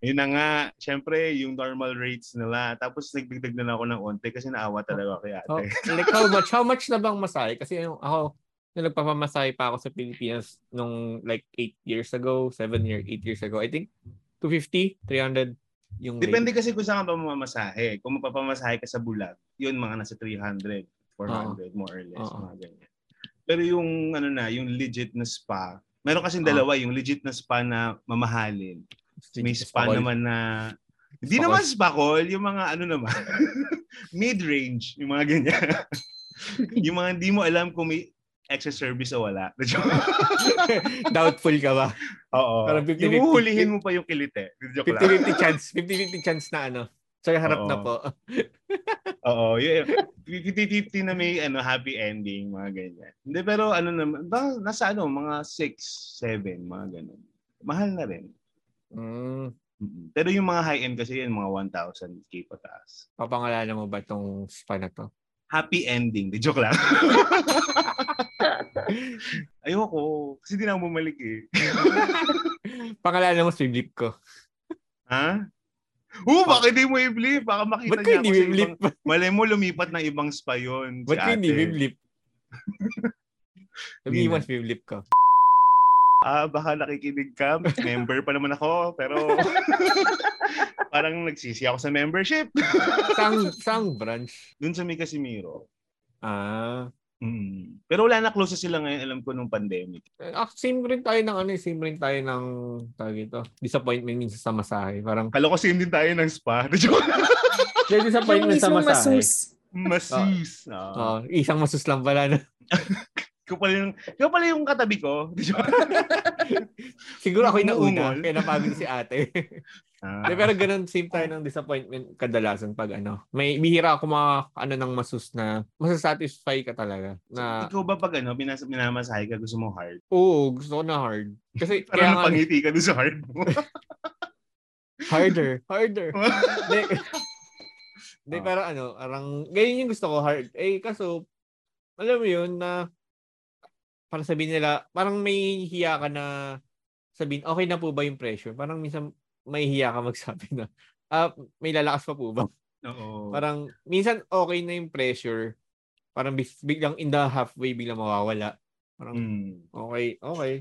Yun na nga, syempre, yung normal rates nila. Tapos nagdagdag na lang ako ng onte kasi naawa talaga ako kay ate. oh, like how much? How much na bang masahe? Kasi yung ako, nung nagpapamasahe pa ako sa Pilipinas nung like 8 years ago, 7 years, 8 years ago, I think 250, 300 yung rate. Depende kasi kung saan ka pa mamamasahe. Kung mapapamasahe ka sa bulag, yun mga nasa 300, 400, more or less, Oo. mga ganyan. Pero yung ano na, yung legit na spa, meron kasing Oo. dalawa, yung legit na spa na mamahalin. May spa Pakol. naman na hindi naman spa call, yung mga ano naman, mid-range, yung mga ganyan. yung mga hindi mo alam kung may extra service o wala. Doubtful ka ba? Oo. Parang 50-50. Yung huhulihin mo pa yung kilite. Joke lang. 50-50 chance. 50-50 chance na ano. Sa harap na Oo. po. Oo, yun. 50-50 na may ano, happy ending, mga ganyan. Hindi, pero ano naman, ba, nasa ano, mga 6, 7, mga ganun. Mahal na rin. Mm. Pero yung mga high-end kasi yun, mga 1,000k pataas. papangalanan mo ba tong spa na to? Happy ending. Di joke lang. Ayoko. Kasi di na ako bumalik eh. Pangalanan mo swim lip ko. Ha? Oo, bakit di mo i-blip? Baka makita Ba't niya hindi ako sa biblit? ibang... Malay mo, lumipat ng ibang spa yun. Ba't si ko hindi biblit? Sabihin Hindi mo na. swim lip ko. Ah, baka nakikinig ka. Member pa naman ako. Pero parang nagsisi ako sa membership. Sang, sang branch. Dun sa may Casimiro. Ah. Mm. Pero wala na close na sila ngayon, alam ko, nung pandemic. Ah, same rin tayo ng ano, eh, same rin tayo ng tawag ito. Disappointment minsan sa masahe. Parang Kala ko same din tayo ng spa. Yung disappointment sa masahe. masus. Masis. Ah. Oh, isang masus lang pala. No? Ikaw pala yung, ikaw pala yung katabi ko. Siguro ako yung nauna, kaya napagod si ate. Ah. Pero ganun, same tayo ng disappointment kadalasan pag ano. May bihira ako mga ano ng masus na masasatisfy ka talaga. Na, Ikaw ba pag ano, minas, minamasahe ka, gusto mo hard? oo, gusto ko na hard. Kasi kaya Parang nga, napangiti ka doon sa hard mo. harder, harder. Hindi, Ah. pero ano, parang, ganyan yung gusto ko, hard. Eh, kaso, alam mo yun, na, parang sabihin nila, parang may hiya ka na, sabihin, okay na po ba yung pressure? Parang minsan, may hiya ka magsabi na, ah, may lalakas pa po ba? Oo. Parang, minsan, okay na yung pressure. Parang biglang in the halfway, biglang mawawala. Parang, Mm. okay, okay.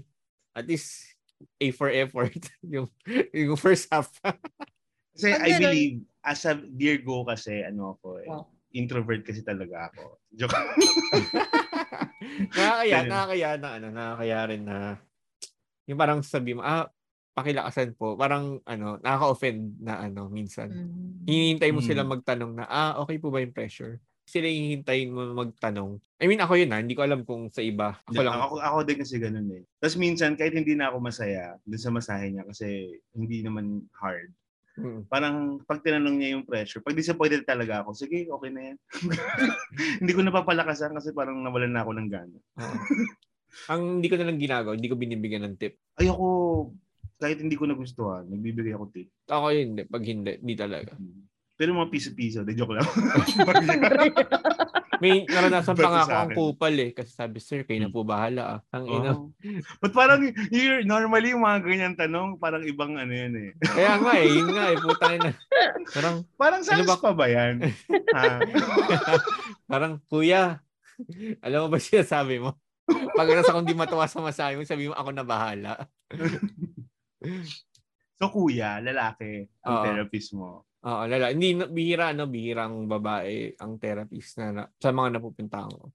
At least, A for effort. yung, yung first half. Kasi Pag I believe, as a dear go kasi, ano ako eh, Wow. Introvert kasi talaga ako. Joke. nakakaya, nakakaya na ano, nakakaya rin na yung parang sabi mo, ah, pakilakasan po. Parang ano, nakaka-offend na ano minsan. Mm. Hinihintay mo Mm. sila magtanong na, ah, okay po ba yung pressure? Sila yung hihintayin mo magtanong. I mean, ako yun ha, hindi ko alam kung sa iba. Ako lang. Ako, ako din kasi ganun eh. Tapos minsan, kahit hindi na ako masaya dun sa masahe niya kasi hindi naman hard. Mm. Parang pag tinanong niya yung pressure, pag disappointed talaga ako, sige, okay na yan. hindi ko napapalakasan kasi parang nawalan na ako ng gana. Ang hindi ko na lang ginagawa, hindi ko binibigyan ng tip. Ayoko, kahit hindi ko nagustuhan, nagbibigay ako tip. Ako yun, hindi. pag hindi, hindi talaga. Pero mga piso-piso, de joke lang. May naranasan pa nga ako ang kupal eh. Kasi sabi, sir, kayo na po bahala ah. Ang ina. Oh. But parang, you're, normally yung mga ganyan tanong, parang ibang ano yan eh. Kaya nga eh, yun nga eh, putang ina. Parang, Parang Ano sans ba? pa ba yan? ha? parang, kuya, alam mo ba siya sabi mo? Pag nasa akong di matuwa sa masahe mo, sabi mo, ako na bahala. So kuya, lalaki, ang Oo. therapist mo. Oo, lala. Hindi, bihira, no? Bihirang babae ang therapist na, na sa mga napupuntahan ko.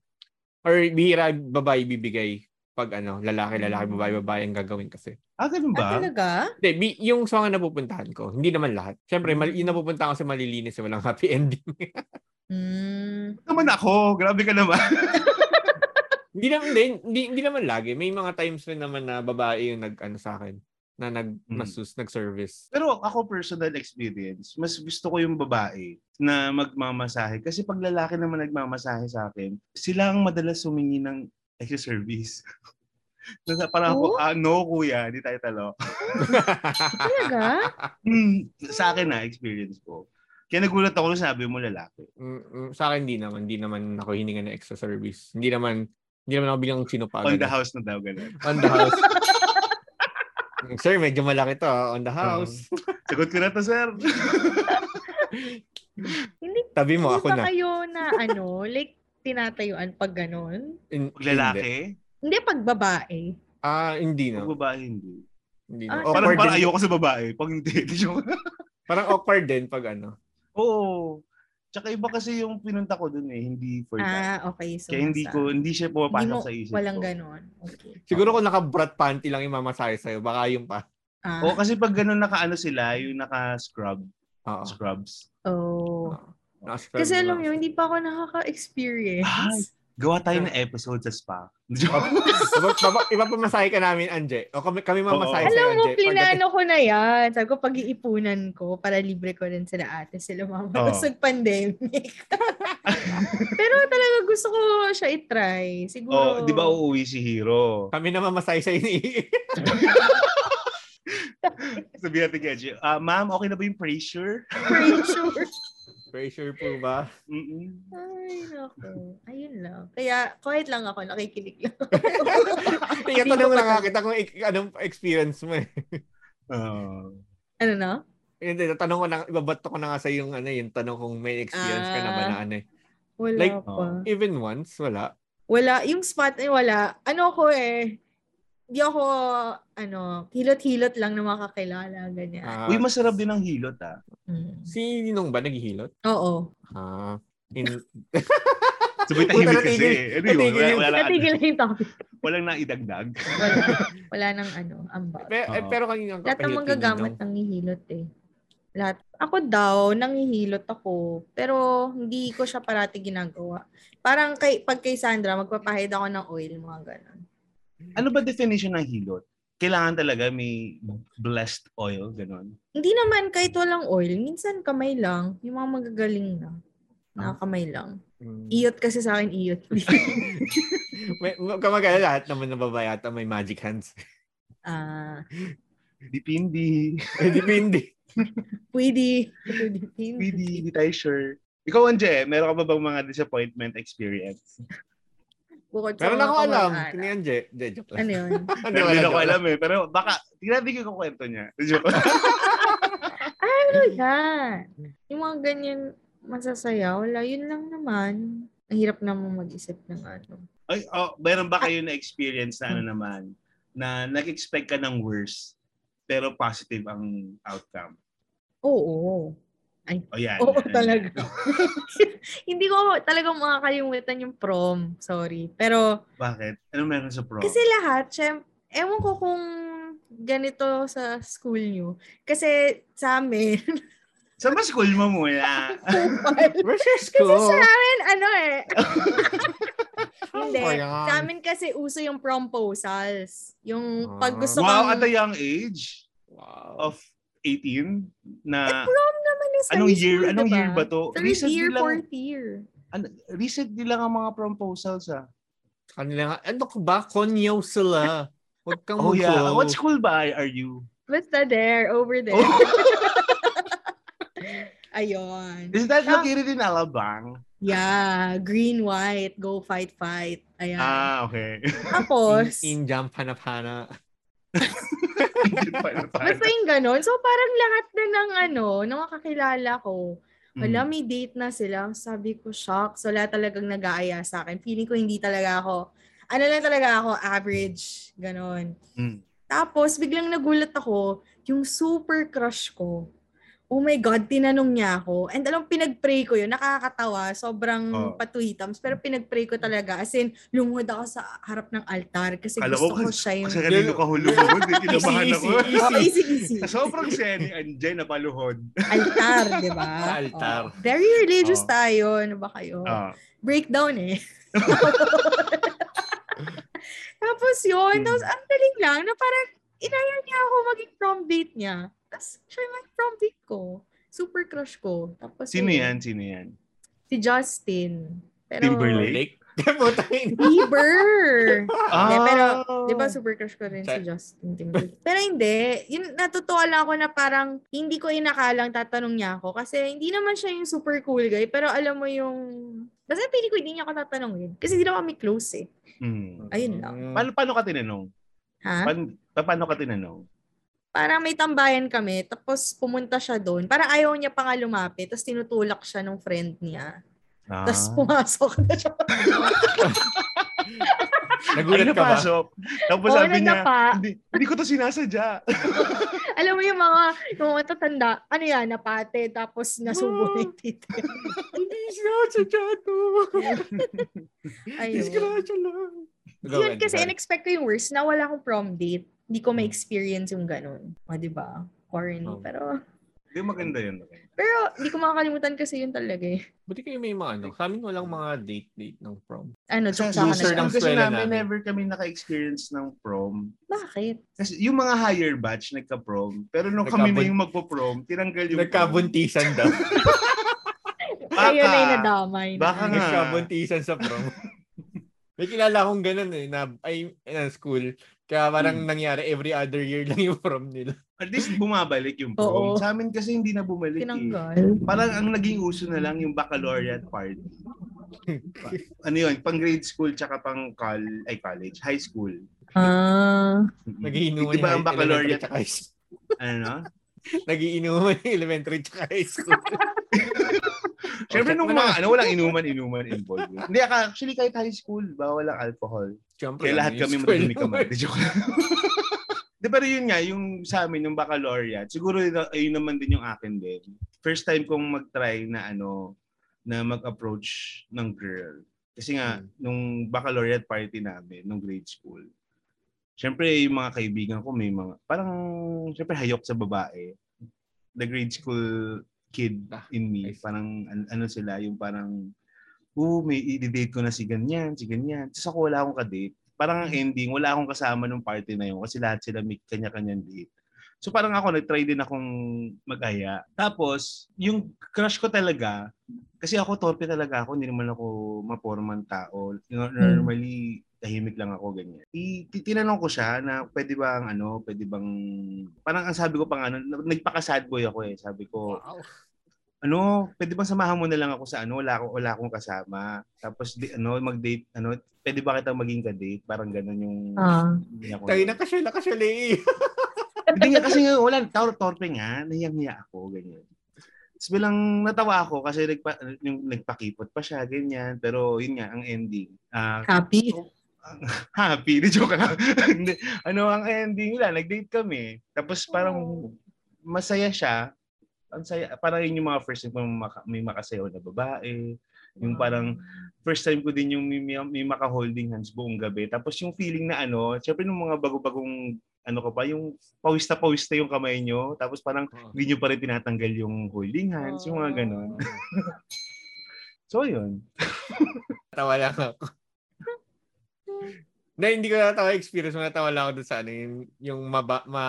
Or bihira babae bibigay pag ano, lalaki, lalaki, babae, babae ang gagawin kasi. Ah, ganun Ah, ba? talaga? Hindi, bi- yung sa mga napupuntahan ko, hindi naman lahat. Siyempre, mal- yung napupuntahan ko kasi malilinis, walang happy ending. Mm. Naman ako, grabe ka naman. hindi naman, hindi, hindi, hindi naman lagi. May mga times rin naman na babae yung nag, ano sa akin, na nag, masus, nag-service. Pero ako personal experience, mas gusto ko yung babae na magmamasahe. Kasi pag lalaki naman nagmamasahe sa akin, sila ang madalas humingi ng extra service. So, parang ako, Oh? ah, no kuya, hindi tayo talo. Talaga? Hmm, sa akin na, experience ko. Kaya nagulat ako nung sabi mo lalaki. Mm, mm, sa akin, hindi naman. Hindi naman ako hininga ng extra service. Hindi naman, hindi naman ako bilang sinupagan. On the house na daw, ganun. On the house. Sir, medyo malaki to. ah, On the house. Sagot ko na to, sir. Hindi, Tabi mo, hindi ako na. kayo na ano, like, tinatayuan pag ganun? In- Pag Hindi. lalaki, Hindi, pag babae. Ah, hindi pag na. babae, hindi. Hindi Ah, na. Parang, Awkward parang din. ayoko sa babae. Pag hindi, di joke. Parang awkward din pag ano. Oo. Tsaka iba kasi yung pinunta ko dun eh, hindi for that. Ah, okay. So, Kaya hindi ko, hindi siya hindi pumapasok mo, sa isip walang ko. ganon. Okay. Siguro kung naka-brat panty lang yung mamasahe sa'yo, baka yung pa. Ah, Oo, kasi pag ganun naka-ano sila, yung naka-scrub, Oo. scrubs. oh. Naka-scrub Kasi alam nyo, hindi pa ako nakaka-experience. Ay, Gawa tayo ng episode sa spa. Baba- Ipapamasahe ka namin, Anje. O kami, kami mamasahe Alam sa'yo, mo, Anje. pinano ko na yan. Sabi ko, pag-iipunan ko para libre ko rin sila ate, sila mama. Oo. Tapos pandemic. Pero talaga gusto ko siya i-try. oh, Siguro. di ba uuwi si Hiro? Kami na mamasahe sa'yo ni Sabi natin kay Edgy, ah, ma'am, okay na ba yung pressure? Pretty sure. Pressure po ba? Mm-mm. Ay, naku. Ayun lang. Kaya, quiet lang ako. Nakikinig lang. Tingnan tanong nga kita kung ik- anong experience mo eh. Ah. ano na? Hindi, tanong ko na, ibabato ko na nga sa yung ano, yung tanong kung may experience ka na ba na ano eh. Wala Like, pa. Even once, wala. Wala. Yung spot ay wala. Ano ko eh. Di ako, ano, hilot-hilot lang na makakilala. Ganyan. Ah, Uy, masarap din ang hilot ah. Mm. si Ninong ba naghihilot? Oo. Ah, in, Sabay tahimik kasi. Ano yun? natigil Wala, wala, Natigil na yung topic. walang naidagdag. Wala. Wala nang ano, ambag. pero, eh, Oo. pero kanina ang Lahat ng kapahilot manggagamot eh. Lahat. Ako daw, nanghihilot ako. Pero hindi ko siya parati ginagawa. Parang kay, pag kay Sandra, magpapahid ako ng oil, mga ganun. Ano ba definition ng hilot? Kailangan talaga may blessed oil, ganun. Hindi naman kahit walang oil, minsan kamay lang. Yung mga magagaling na. Na kamay lang. Mm. Iyot kasi sa akin, iyot. May, kamagala lahat naman ng babae ata may magic hands. Ah, Dipindi. Eh, Depende. pwede. Pwede. Dipindi, hindi tayo sure. Ikaw, Anje, meron ka ba bang mga disappointment experience? Bukod sa Meron mga ako alam. Kini Anje. Hindi, joke lang. Ano yun? Hindi, Pero wala, hindi ko alam eh. Pero baka, tingnan ko yung kwento niya. Joke. ano yan? Yung mga ganyan masasaya, wala. Yun lang naman. Ang hirap naman mag-isip ng ano. Ay, oh, meron ba kayo na experience na ano naman, na nag-expect ka ng worse, pero positive ang outcome? Oo. O yan. Oo yan, talaga. yan. Hindi ko talaga makakalimutan yung prom. Sorry. Pero, Bakit? Ano meron sa prom? kasi lahat, syem, ewan ko kung ganito sa school nyo. Kasi sa amin, Sa ba school mo muna? Where's your kasi school? sa amin, ano eh. Hindi. Sa amin kasi uso yung promposals. Yung pag Ah. gusto wow, kang... at a young age Wow. of 18 na prom naman is anong year school, anong diba? year ba to? Third Recently year, lang fourth year. ano, recently lang ang mga proposals ah. Kanila nga, ano ka ba? Konyaw sila. Huwag kang Oh yeah. mag-go. What school ba are you? Basta there, over there. Oh, Ayun. is that located in Alabang? Yeah, green, white, go fight, fight. Ayan. Ah, okay. Tapos, In, in jump, hanap-hana. Basta yung ganon. So, parang lahat na ng ano, ng mga kakilala ko, wala, Mm. may date na sila. Sabi ko, shock. So, wala talagang nag-aaya sa akin. Feeling ko hindi talaga ako, ano lang talaga ako, average. Ganon. Mm. Tapos, biglang nagulat ako, yung super crush ko. Oh my God, tinanong niya ako. And alam, pinag-pray ko yun. Nakakatawa. Sobrang Oh. patwitams. Pero pinag-pray ko talaga. As in, lumuhod ako sa harap ng altar. Kasi Kala gusto ko ko siya yung... Kasi kanino ka hulumuhod, eh, kinabahan Easy, ako. easy, Oh, easy, easy. Sobrang siya ni Anjay na paluhod. Altar, di ba? Altar. Oh. Very religious Oh. tayo. Ano ba kayo? Ah. Breakdown eh. Tapos yun, Hmm. tapos ang daling lang na parang inaya niya ako maging prom date niya. Tapos siya yung maging prom date ko. Super crush ko. Tapos Sino yun, yan? Sino yan? Si Justin. Pero, Timberlake? Bieber! Hindi, pero, Ah. di ba super crush ko rin si Justin Timberlake. Pero hindi, yun, natutuwa lang ako na parang hindi ko inakalang tatanong niya ako kasi hindi naman siya yung super cool guy, pero alam mo yung, basta pili ko hindi niya ako tatanungin kasi hindi na kami close eh. Hmm. Ayun lang. Paano, paano ka tinanong? Ha? Paano, paano ka tinanong? Parang may tambayan kami, tapos pumunta siya doon. Parang ayaw niya pa nga lumapit, tapos tinutulak siya ng friend niya. Ah. Tapos pumasok na siya. Nagulat ka ba? Tapos Oo, sabi niya, hindi, hindi ko to sinasadya. Alam mo yung mga, yung mga tatanda, ano yan, napate, tapos nasubo na yung titi. Hindi siya sa chato. Ayun. Disgrasya lang. Yun kasi in-expect ko yung worst na wala akong prom date. Hindi ko ma-experience yung ganun. O, di ba? Corny. Oh. Pero, Hindi maganda yun. Pero hindi ko makakalimutan kasi yun talaga eh. Buti kayo may mga ano. Sa amin walang mga date-date ng prom. Ano, Sa tsaka loser na ng siya. kasi namin, namin. never kami naka-experience ng prom. Bakit? Kasi yung mga higher batch nagka-prom. Pero nung kami na Nagkabun- yung magpo-prom, tinanggal yung prom. Nagkabuntisan daw. Ayun Baka. na yung nadamay. na. Baka nga. Nagkabuntisan sa prom. May kilala akong ganun eh, na, ay, na school. Kaya parang Hmm. nangyari every other year lang yung prom nila. At least bumabalik yung prom. Oo. Sa amin kasi hindi na bumalik eh. Tinanggal. Parang ang naging uso na lang yung baccalaureate party. Pa- ano yun, pang grade school tsaka pang col ay college, high school. Ah. Mm-mm. Nagiinuman Di ba yung ang baccalaureate? high school. Ano no? Nagiinuman yung elementary tsaka high school. Siyempre nung mga ano, walang inuman-inuman involved. Hindi, actually kahit high school, bawal ang alcohol. Siyempre, Kaya lahat kami school madumi kamay. Di joke. Di pero yun nga, yung sa amin, yung baccalaureate, siguro yun, naman din yung akin din. First time kong mag-try na ano, na mag-approach ng girl. Kasi nga, Hmm. nung baccalaureate party namin, nung grade school, syempre yung mga kaibigan ko may mga, parang, syempre hayok sa babae. The grade school kid Ah, in me, parang, an- ano sila, yung parang, oh, may i-date ko na si ganyan, si ganyan. Tapos ako wala akong ka-date. Parang ang ending, wala akong kasama nung party na yun kasi lahat sila may kanya-kanyang date. So parang ako, nag-try din akong mag-aya. Tapos, yung crush ko talaga, kasi ako torpe talaga ako, hindi naman ako mapormang tao. No- Normally, tahimik lang ako, ganyan. I, tinanong ko siya na pwede bang ano, pwede bang, parang ang sabi ko pang ano, nagpaka-sad boy ako eh. Sabi ko, Wow. ano, pwede bang samahan mo na lang ako sa ano, wala akong, wala akong kasama. Tapos, di, ano, mag-date, ano, pwede ba kita maging ka-date? Parang ganun yung... Ah. Hindi ako. Tayo na kasyala kasyala eh. Hindi nga kasi nga, wala, tor torpe nga, nahiyang-hiya ako, ganyan. Tapos bilang natawa ako kasi nagpa, yung nagpakipot pa siya, ganyan. Pero yun nga, ang ending. ah Happy. happy, di joke lang. Ano ang ending nila, nag-date kami. Tapos parang masaya siya. Ang saya, parang yun yung mga first time maka, may makasayaw na babae. Yung parang first time ko din yung may, may, may maka-holding hands buong gabi. Tapos yung feeling na ano, syempre nung mga bago-bagong ano ka pa, yung pawis na pawis na yung kamay nyo. Tapos parang hindi nyo pa rin tinatanggal yung holding hands, yung mga ganon. So yun. Tawa lang ako. na hindi ko natawa experience, natawa lang ako dun sa ano, yung, yung maba, ma,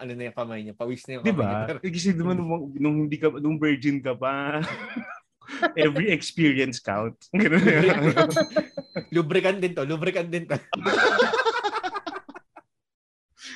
ano na yung kamay niya, pawis na yung Di kamay ba? niya. Kasi naman nung, nung hindi ka, nung virgin ka pa, every experience counts. Ganun lubricant din to, lubricant din to.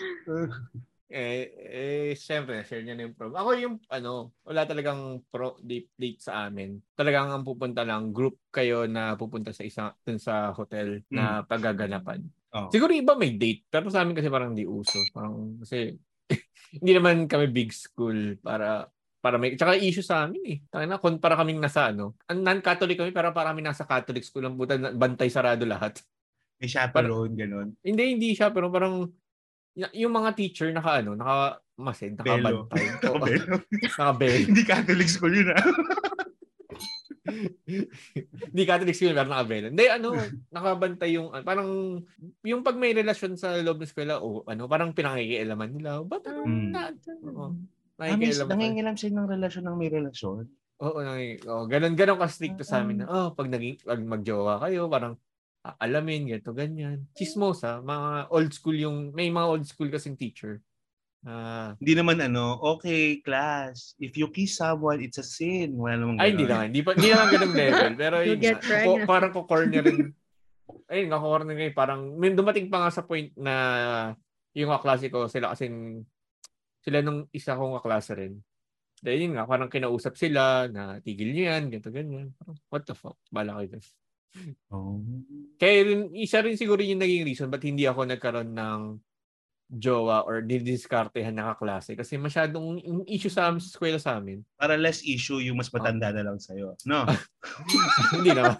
eh, eh, syempre, share niya na yung prom. Ako yung, ano, wala talagang pro date, date sa amin. Talagang ang pupunta lang, group kayo na pupunta sa isa, dun sa hotel na paggaganapan. Oh. Siguro iba may date, pero sa amin kasi parang di uso. Parang, kasi, hindi naman kami big school para para may tsaka issue sa amin eh. Tangina na kon para kaming nasa ano, ang non-Catholic kami pero para kami nasa Catholic school ang buta bantay sarado lahat. May chaperone, ganun. Hindi, hindi siya, pero parang yung mga teacher naka ano, naka masid, Belo. nakabantay. Nakabelo. Nakabel. Hindi Catholic school yun ah. Hindi Catholic school, pero nakabel. Hindi, ano, nakabantay yung, parang, yung pag may relasyon sa loob ng eskwela, o ano, parang pinangikialaman nila. Ba't ano, Mm. na, oo, Ah, may, nakikialam pa. nangingilam siya ng relasyon ng may relasyon. Oo, nangi, oh, ganun, ganun ka-strict sa amin na, oh, pag, naging, pag magjowa kayo, parang, ah, alamin, ganito, ganyan. Chismosa, mga old school yung, may mga old school kasing teacher. Ah, Hindi naman ano, okay, class, if you kiss someone, it's a sin. Wala namang Ay, hindi ganun. naman. Hindi, pa, hindi naman ganung level. Pero yun ko- parang ko-corner rin. Ayun, ko-corner rin. Parang, may dumating pa nga sa point na yung kaklase ko, sila kasing, sila nung isa kong kaklase rin. Dahil yun nga, parang kinausap sila na tigil nyo yan, ganito, ganyan. Parang, what the fuck? Bala kayo. guys. Oh. Kaya rin, isa rin siguro yung naging reason ba't hindi ako nagkaroon ng jowa or didiskartehan na kaklase. Kasi masyadong issue sa, sa eskwela sa amin. Para less issue yung mas matanda na lang sa'yo. No? hindi naman.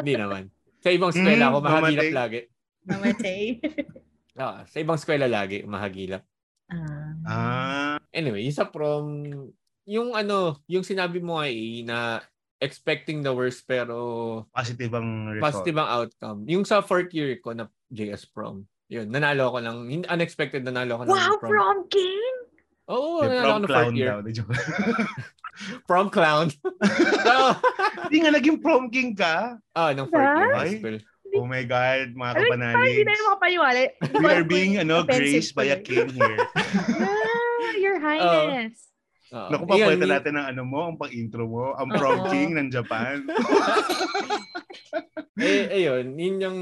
Hindi naman. Sa ibang eskwela Mm, ako mahagilap mamatay. lagi. Namatay. Ah, sa ibang eskwela lagi mahagilap. ah. ah, Anyway, yung sa prom, yung ano, yung sinabi mo ay na expecting the worst pero positive ang result. positive ang outcome. Yung sa fourth year ko na JS prom, yun, nanalo ako ng, unexpected nanalo ako ng Wow, prom. prom king! Oo, oh, Yung nalala ko prom na clown fourth year. daw. Prom clown. no. Hindi nga naging prom king ka. Ah, nung fourth year high school. Oh my God, mga Parang hindi kapanalig. tayo makapaniwala. We are being ano, graced by a king here. Ah, your highness. Oo. Naku, papalitan natin ng ano mo, ang pang-intro mo, ang prom king ng Japan. eh, ayun, yun yung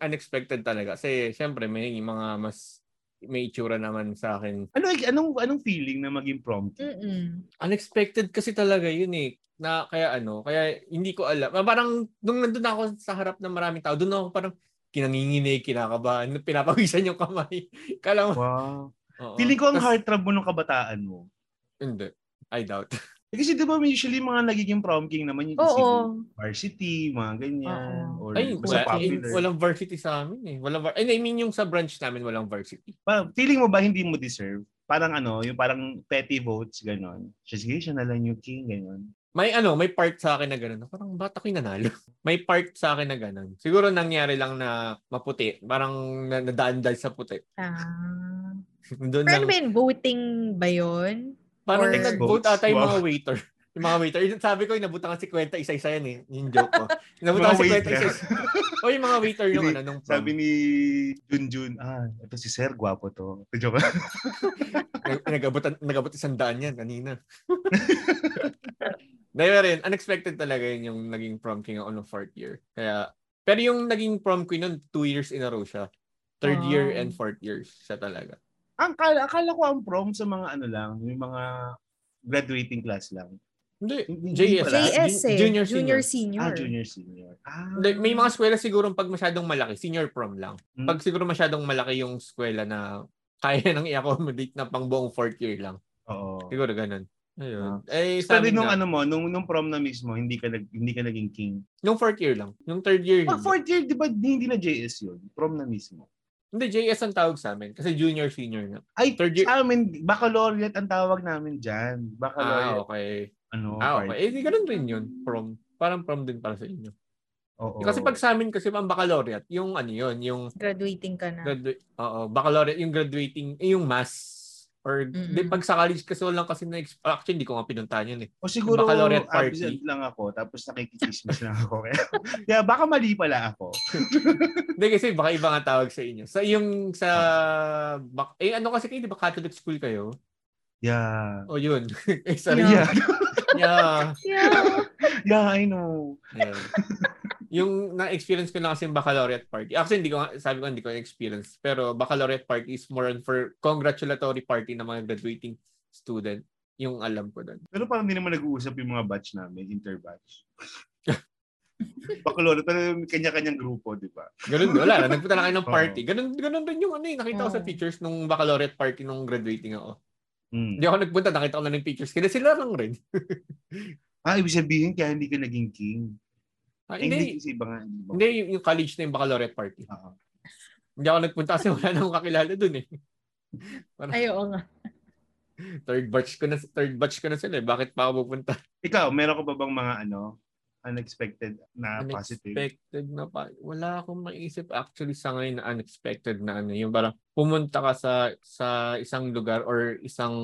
unexpected talaga. Kasi, syempre, may mga mas may itsura naman sa akin. ano, anong, anong feeling na maging prom king? Mm-mm. Unexpected kasi talaga yun eh. Na, kaya ano, kaya hindi ko alam. Ah, Parang, nung nandun ako sa harap ng maraming tao, doon ako parang kinanginginig, kinakabahan, pinapawisan yung kamay. Kala mo. Wow. Oo. Feeling ko ang Tas- heartthrob mo nung kabataan mo. Hindi. I doubt. Eh, Kasi di ba usually mga nagiging prom king naman yung Oo. varsity, mga ganyan. Oo. Or Ay, basta wala, eh, popular. walang varsity sa amin eh. Walang var- I mean, yung sa branch namin, walang varsity. Parang, feeling mo ba hindi mo deserve? Parang ano, yung parang petty votes, gano'n. Siya, sige, siya na lang yung king, gano'n. May ano, may part sa akin na gano'n. Parang ba't ako'y nanalo? may part sa akin na gano'n. Siguro nangyari lang na maputi. Parang na, nadaan dahil sa puti. Ah. Doon Pero ano lang. ba yun? Voting ba yun? Parang or- nag-vote ata yung Wow. mga waiter. Yung mga waiter. Yung Sabi ko, inabutan si Kwenta isa-isa yan eh. Yung joke ko. Inabutan Mga si Kwenta isa-isa. o yung mga waiter yung ano, nung prom. Sabi ni Junjun, ah, ito si Sir, gwapo to. Joke. Nag- Nag-abot, nag-abot isang daan yan kanina. Dahil rin, unexpected talaga yun yung naging prom king ako nung fourth year. Kaya, pero yung naging prom queen nun, two years in a row siya. Third year Wow. and fourth years siya talaga. Ang akala, akala ko ang prom sa mga ano lang, yung mga graduating class lang. Hindi, JS. pala. JS eh. Junior, Junior, senior. senior. Ah, junior, senior. Ah. Hindi, may mga eskwela siguro pag masyadong malaki, senior prom lang. Hmm. Pag siguro masyadong malaki yung eskwela na kaya nang i-accommodate na pang buong fourth year lang. Oo. Siguro ganun. Ayun. Ah. Eh, sa Pero nung nga, ano mo, nung, nung prom na mismo, hindi ka, nag, hindi ka naging king. nung fourth year lang. Yung third year, hindi. fourth year, di ba, hindi na JS yun? Prom na mismo. Hindi, JS ang tawag sa amin. Kasi junior, senior na. Ay, Third year- sa amin, baccalaureate ang tawag namin dyan. Ah, Baccalaureate. okay. Ano, Ah, okay. Eh, di ganun rin yun. Prom. Parang prom din para sa inyo. Oo. Kasi pag sa amin, kasi ang baccalaureate, yung ano yun, yung Graduating ka na. Gradua- Oo, baccalaureate, yung graduating, eh, yung mass. Or, Mm-mm. di, pag sa college kasi walang kasi na, actually, hindi ko nga pinuntahan yun eh. O siguro, baccalaureate party. absent lang ako, tapos nakikichismis lang ako. Kaya, kaya baka mali pala ako. Hindi kasi baka iba nga tawag sa inyo. Sa yung sa, bak, eh ano kasi kayo, di ba Catholic school kayo? Yeah. O yun. eh, sorry. Yeah. Yeah. Yeah. Yeah, I know. Ayan. yung na-experience ko lang kasi yung baccalaureate party. Actually, hindi ko, sabi ko hindi ko experience. Pero baccalaureate party is more on for congratulatory party ng mga graduating student. Yung alam ko doon. Pero parang hindi naman nag-uusap yung mga batch namin, interbatch. Pero may kanya-kanyang grupo, di ba? Ganun, wala na. Nagpunta lang kayo ng party. Ganun, ganun rin yung ano eh. Nakita ko sa pictures nung baccalaureate party nung graduating ako. Hmm. Hindi ako nagpunta, nakita ko lang yung pictures. Kaya sila lang rin. Ah, ibig sabihin, kaya hindi ka naging king. Ah, Eh, hindi hindi, kasi iba nga. Iba. hindi yung, yung college na yung baccalaureate party. Oo. Hindi ako nagpunta kasi wala na akong kakilala dun eh. Ay, oo nga. Third batch ko na, third batch ko na sila eh. Bakit pa ako pupunta? Ikaw, meron ka ba bang mga ano, unexpected na positive? Unexpected na pa. Wala akong maisip actually sa ngayon na unexpected na ano. Yung parang pumunta ka sa sa isang lugar or isang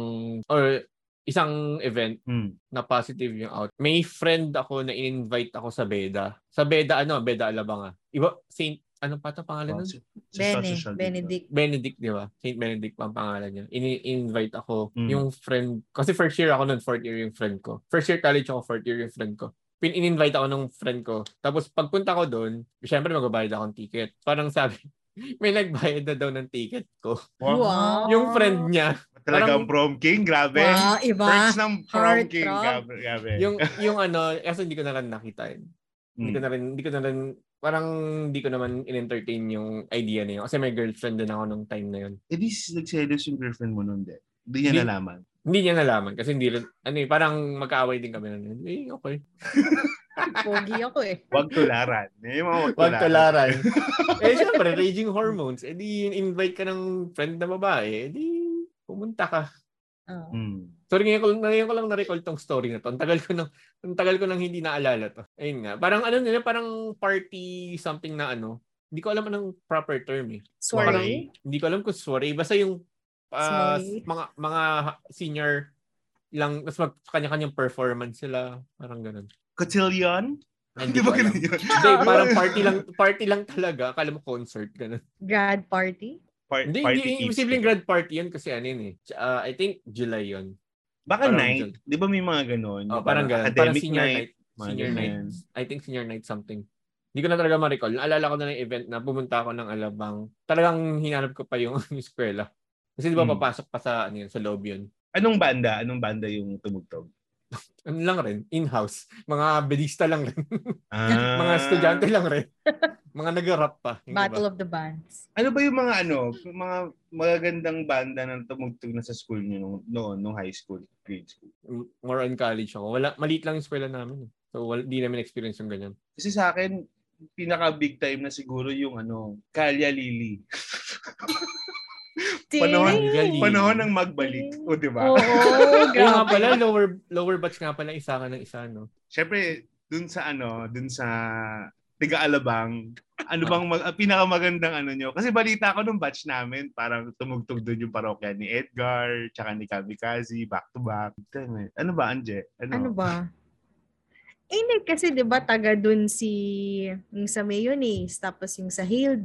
or isang event Hmm. na positive yung out. May friend ako na in-invite ako sa Beda. Sa Beda ano, Beda Alabanga. Iba Saint ano pa to pangalan nun? Sa- sa Bene, social media. Benedict. Benedict, di ba? Saint Benedict pa ang pangalan niya. In- invite ako. Mm. Yung friend, kasi first year ako nun, fourth year yung friend ko. First year college ako, fourth year yung friend ko. Pin in-invite ako ng friend ko. Tapos pagpunta ko doon, syempre magbabayad akong ticket. Parang sabi, may nagbayad na daw ng ticket ko. Wow. Yung friend niya, Talagang Parang- prom king, grabe. Wow, iba. Perks ng prom Heart king, grabe. grabe. yung yung ano, kasi hindi ko na rin nakita yun. Hindi ko Hmm. na rin, hindi ko na rin, parang hindi ko naman in-entertain yung idea na yun. Kasi may girlfriend din ako nung time na yun. Eh di nagselos yung girlfriend mo nun, de. Hindi niya Hindi- nalaman. Hindi niya nalaman kasi hindi rin, ano eh, parang magkaaway din kami nun. Eh, okay. Pogi ako eh. Huwag tularan. Eh, huwag Wag tularan. tularan. eh, syempre, raging hormones. Eh, di invite ka ng friend na babae. Eh, di pumunta ka. Oo. Hmm. Sorry, ngayon ko, ngayon ko lang na-recall tong story na to. Ang tagal ko nang, ang tagal ko nang hindi naalala to. Ayun nga. Parang ano nila, parang party something na ano. Hindi ko alam anong proper term eh. Parang, Sorry. hindi ko alam kung soiree. Basta yung ah, Snowy. mga mga senior lang, tapos mag kanya-kanyang performance sila. Parang ganun. Cotillion? Di Hindi ba ganun yun? Hindi, parang party lang party lang talaga. Akala mo concert, ganun. Grad party? Par- Hindi, party hindi, kids. imposibleng grad party yun kasi ano yun eh. Ah, I think July yun. Baka parang night. dyan. Di ba may mga ganun? Oh, Yung parang ganun. Parang Academic senior night. night. Senior night. I think senior night something. Hindi ko na talaga ma-recall. Naalala ko na ng event na pumunta ako ng Alabang. Talagang hinanap ko pa yung, yung eskwela. Kasi di ba Hmm. papasok pa sa, ano yun, sa loob yun. Anong banda? Anong banda yung tumugtog? Ano lang rin, in-house. Mga bedista lang rin. Ah. mga estudyante lang rin. mga nag-rap pa. Yung Battle iba. of the Bands. Ano ba yung mga ano, mga magagandang banda na tumugtog na sa school niyo nung noon, nung high school, grade school? More on college ako. Wala, maliit lang yung eskwela namin. So, wala, di namin experience yung ganyan. Kasi sa akin, pinaka big time na siguro yung ano, Kalya Lili. Panahon- Galing. Panahon ng magbalik. O, di ba? Oo, nga pala, lower, lower batch nga pala, isa ka ng isa, no? Siyempre, dun sa ano, dun sa Tiga-Alabang, ano bang mag, pinakamagandang ano nyo? Kasi balita ko nung batch namin, parang tumugtog doon yung parokya ni Edgar, tsaka ni Kamikaze, back to back. Ano ba, Anje? Ano? Ano ba? Eh, hindi, kasi 'di ba taga dun si yung sa Mayonnaise, tapos yung sa Hale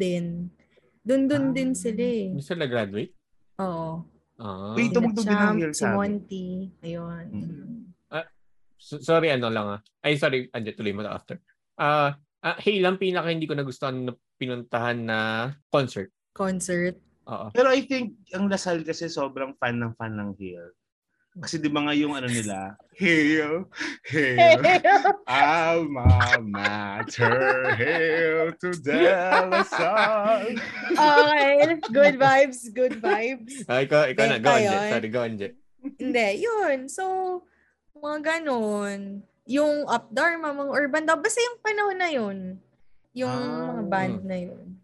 dun Ah. din sila eh. Hindi sila graduate? Oo. Ah. Wait, tumugtog din ng Champ, Hale si sa amin. Monty. Ayun. Mm. So- sorry, ano lang ah. Ay, sorry, Anje, tuloy mo na after. Ah, uh, hey lang pinaka hindi ko nagustuhan na pinuntahan na concert. Concert. Oo. Pero I think, ang Lasal kasi sobrang fan ng fan ng Hale. Kasi di ba nga yung ano nila, Hale, Hale, Alma Mater, Hail to De La Salle. okay. Good vibes, good vibes. Ah, ikaw, ikaw na. Go, yun. Sorry, go, Anje. Hindi, yun. So, mga ganon. Yung Up Dharma, mga urban dub. Basta yung panahon na yun. Yung Ah. mga band na yun.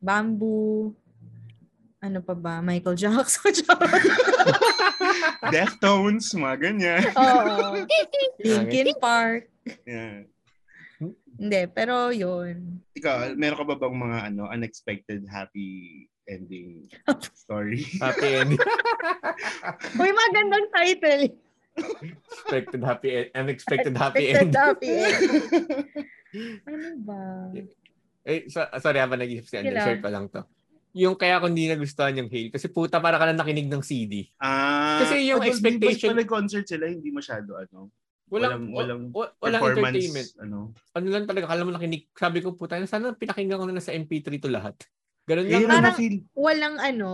Bamboo. Ano pa ba? Michael Jackson. Deftones, mga ganyan. Oo. Linkin Park. Yeah. Hindi, pero yun. Ikaw, meron ka ba bang mga ano unexpected happy ending story? Happy ending. Uy, magandang title. Expected happy end. Unexpected happy end. happy end. ano ba? Eh, so, sorry, habang nag-isip si lang. share ko lang to. Yung kaya ko hindi nagustuhan yung Hail. Kasi puta, para ka lang nakinig ng CD. Ah, Kasi yung although, expectation- ba concert sila, hindi masyado ano, Walang, Walang- walang wa- walang performance, entertainment. ano. Ano lang talaga, kala mo nakinig. Sabi ko, puta, sana pinakinggan ko na lang sa MP3 to lahat. Ganun lang. ang Parang-. Walang ano,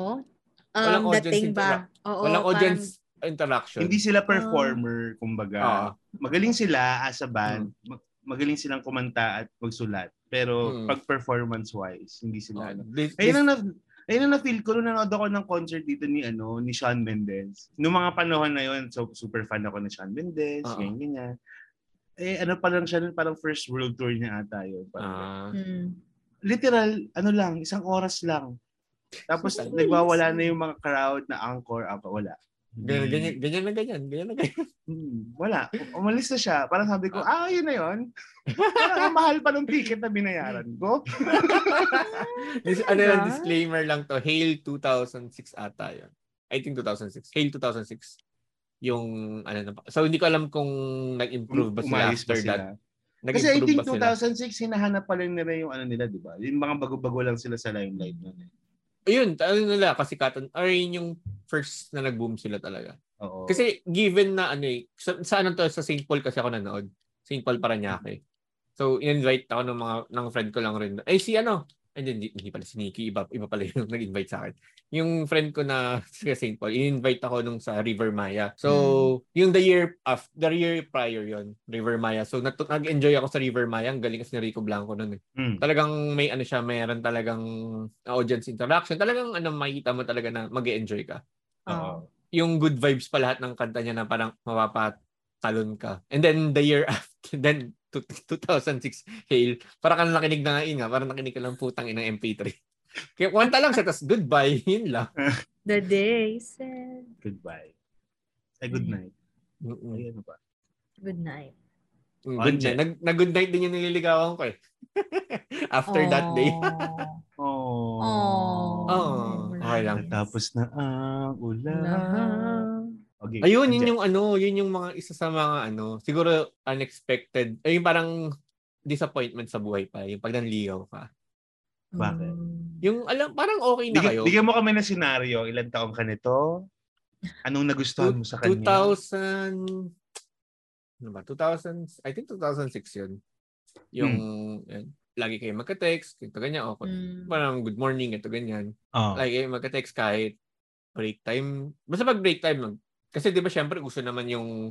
um, Walang audience dating ba? Oo, Walang parang- audience interaction. Hindi sila performer, kumbaga. Oo. Magaling sila as a band. Mag- Magaling silang kumanta at magsulat. Pero Hmm. pag performance-wise, hindi Oh, sila ano. this- Ayun this- ang na, ayun ang na-feel ko nung nanood ako ng concert dito ni ano ni Shawn Mendes. Noong mga panahon na yun, so super fan ako ni Shawn Mendes, Oo. ganyan ganyan. Eh ano pa lang siya nun, parang first world tour niya ata yun. Parang. Hmm. literal, ano lang, isang oras lang. Tapos Nice. nagwawala na yung mga crowd na encore, ah, wala. Ganyan, ganyan, ganyan na ganyan. Ganyan na ganyan. Hmm, wala. Umalis na siya. Parang sabi ko, ah, yun na yun. Parang ang mahal pa ng ticket na binayaran ko. This, ano lang, Diba? disclaimer lang to. Hail 2006 ata yun. I think 2006. Hail 2006. Yung, ano na. So, hindi ko alam kung nag-improve ba sila Umayos after ba sila? that. Kasi I think ba sila? 2006, hinahanap pa rin nila yung ano nila, di ba? Yung mga bago-bago lang sila sa limelight nun. eh. Ayun, ano nila, kasi katan, or yun yung first na nag-boom sila talaga. Oo. Kasi given na ano eh, sa, sa ano to, sa St. Paul kasi ako nanood. St. Paul Paranaque. So, in-invite ako ng mga, ng friend ko lang rin. Eh, si ano? Ay, hindi, hindi pala si Nikki. Iba, iba pala yung nag-invite sa akin. Yung friend ko na sa St. Paul, in-invite ako nung sa River Maya. So, yung the year of the year prior yon River Maya. So, nat- nag-enjoy ako sa River Maya. Ang galing kasi ni Rico Blanco nun eh. Hmm. Talagang may ano siya, mayroon talagang audience interaction. Talagang ano, makikita mo talaga na mag enjoy ka Oo. yung good vibes pa lahat ng kanta niya na parang mapapatalon ka. And then the year after, then to- 2006, Hail, parang ka na nakinig na nga yun nga, parang nakinig ka lang putang inang MP3. Kaya kwanta lang siya, tapos goodbye, yun lang. The day said Goodbye. Ay, good night. Mm-mm. Ay, ano ba? good night. Mm, Good night. Nag, nag good night din yung nililigawan ko eh. After that day. Oh. Oh. Oh. Okay lang. Natapos na ang ulan. Okay. Ayun, yun yung ano, yun yung mga isa sa mga ano, siguro unexpected, ay yung parang disappointment sa buhay pa, yung pag nanligaw ka. Bakit? Yung alam, parang okay na Bigyan, kayo. bigyan mo kami ng senaryo. Ilan taong ka nito? Anong nagustuhan mo sa kanya? 2000 ano ba? 2000 I think 2006 yun. Yung Hmm. yan, lagi kayo magka-text, ito ganyan, o Mm. parang good morning, ito ganyan. Oh. Lagi kayo magka-text kahit break time. Basta pag break time lang. Kasi di ba syempre gusto naman yung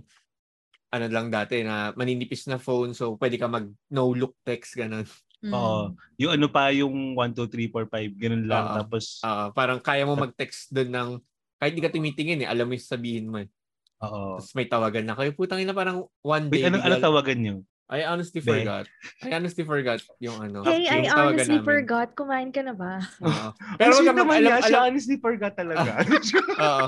ano lang dati na maninipis na phone so pwede ka mag no look text ganun. Mm. Oo. Yung ano pa, yung 1, 2, 3, 4, 5, ganun lang. Oo. Tapos, Ah, parang kaya mo mag-text doon ng kahit di ka tumitingin eh, alam mo yung sabihin mo eh. oo. Tapos may tawagan na kayo. Putang ina parang one Wait, day. ano, ano bigla- tawagan niyo? I honestly Be. forgot. I honestly forgot yung ano. Hey, I yung tawagan honestly namin. forgot. Kumain ka na ba? Oo. Pero Pero wag ka mag- naman alam. Siya alam, honestly forgot talaga. Oo.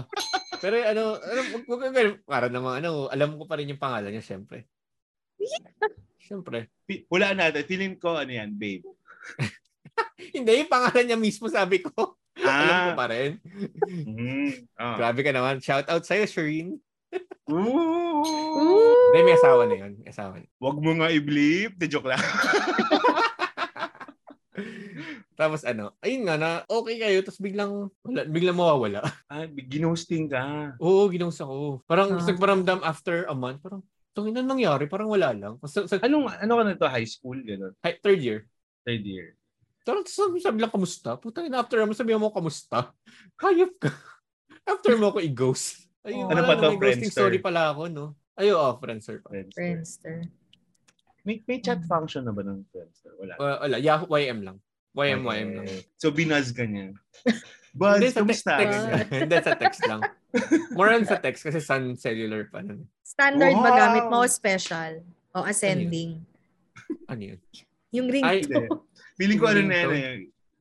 Pero ano, ano, wag- wag- wag- para naman ano, alam ko pa rin yung pangalan niya, syempre. Syempre. Hulaan natin. Feeling ko, ano yan, babe. Hindi, yung pangalan niya mismo sabi ko. Alam ko Ah. pa rin. Mm. Ah. Grabe ka naman. Shout out sa'yo, Shireen. Ooh. Hindi, may asawa na yun. May asawa na. Wag mo nga i-bleep. De joke lang. Tapos ano, ayun nga na okay kayo, tapos biglang, wala, biglang mawawala. ah, ginosting ka. Oo, ginawas ako. Parang Ah. nagparamdam after a month, parang, tungin na nangyari, parang wala lang. Sa, sa Anong, ano ka na to? High school? Ganun. hi- third year, Third year. Parang sabi, sabi lang, kamusta? Putang ina, after mo, sabi mo, kamusta? Hayop ka. after mo ako i-ghost. Ayun, Oh. Ano pa to, Friendster? story pala ako, no? Ayo, oh, Friendster pa. Friendster. Friendster. May, may chat function na ba ng Friendster? Wala. Uh, wala, Yahoo, YM lang. YM, YM lang. So, binaz ka niya. Buzz, Hindi, sa te- kamusta? text. Hindi, sa text lang. More on sa text kasi Sun Cellular pa nun. Standard ba Wow! gamit mo o special? O ascending? Ano yun? Yung ring Ay, Hindi. Feeling ko ano na yan eh.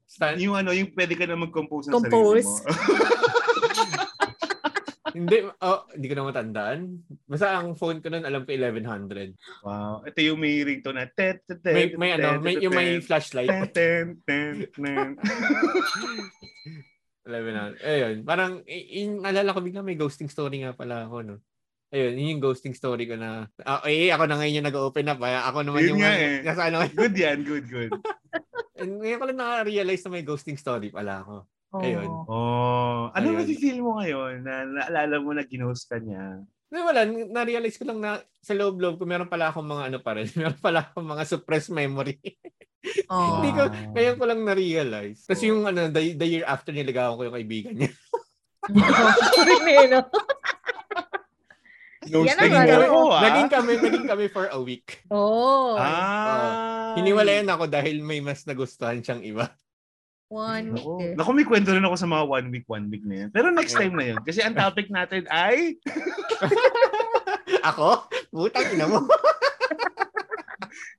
Stan- Yung ano, yung pwede ka na mag-compose ng Compose. sarili mo. hindi, oh, hindi ko na matandaan. Basta ang phone ko nun, alam ko 1100. wow. Ito yung may ringtone na tet, tet, tet, May, may ano, may, yung may flashlight. tet, tet, tet, tet. 1100. Ayun, parang, yung naalala ko bigla may ghosting story nga pala ako, no? Ayun, yun yung ghosting story ko na, ah, eh, ako na ngayon yung nag-open up, kaya ako naman Yun yung, nga eh. nasa ano, Good yan, good, good. and ngayon ko lang na-realize na may ghosting story pala ako. Ayun. Oh, ano Ayun. nafe-feel mo ngayon na naalala mo na ginost ka niya? Na wala, na-realize ko lang na sa loob-loob ko, meron pala akong mga ano pa rin, meron pala akong mga suppressed memory. Oh. Hindi ko, ngayon ko lang na-realize. Tapos yung ano, the, the year after niligawan ko yung kaibigan niya. No? Ghosting naman, mo ako ah. naging kami, naging kami for a week. Oh. Ah. Hiniwalayan ako dahil may mas nagustuhan siyang iba. One week Naku, eh. naku, may kwento rin ako sa mga one week, one week na yan. Pero next time na yun. Kasi ang topic natin ay Ako? Putang ina mo.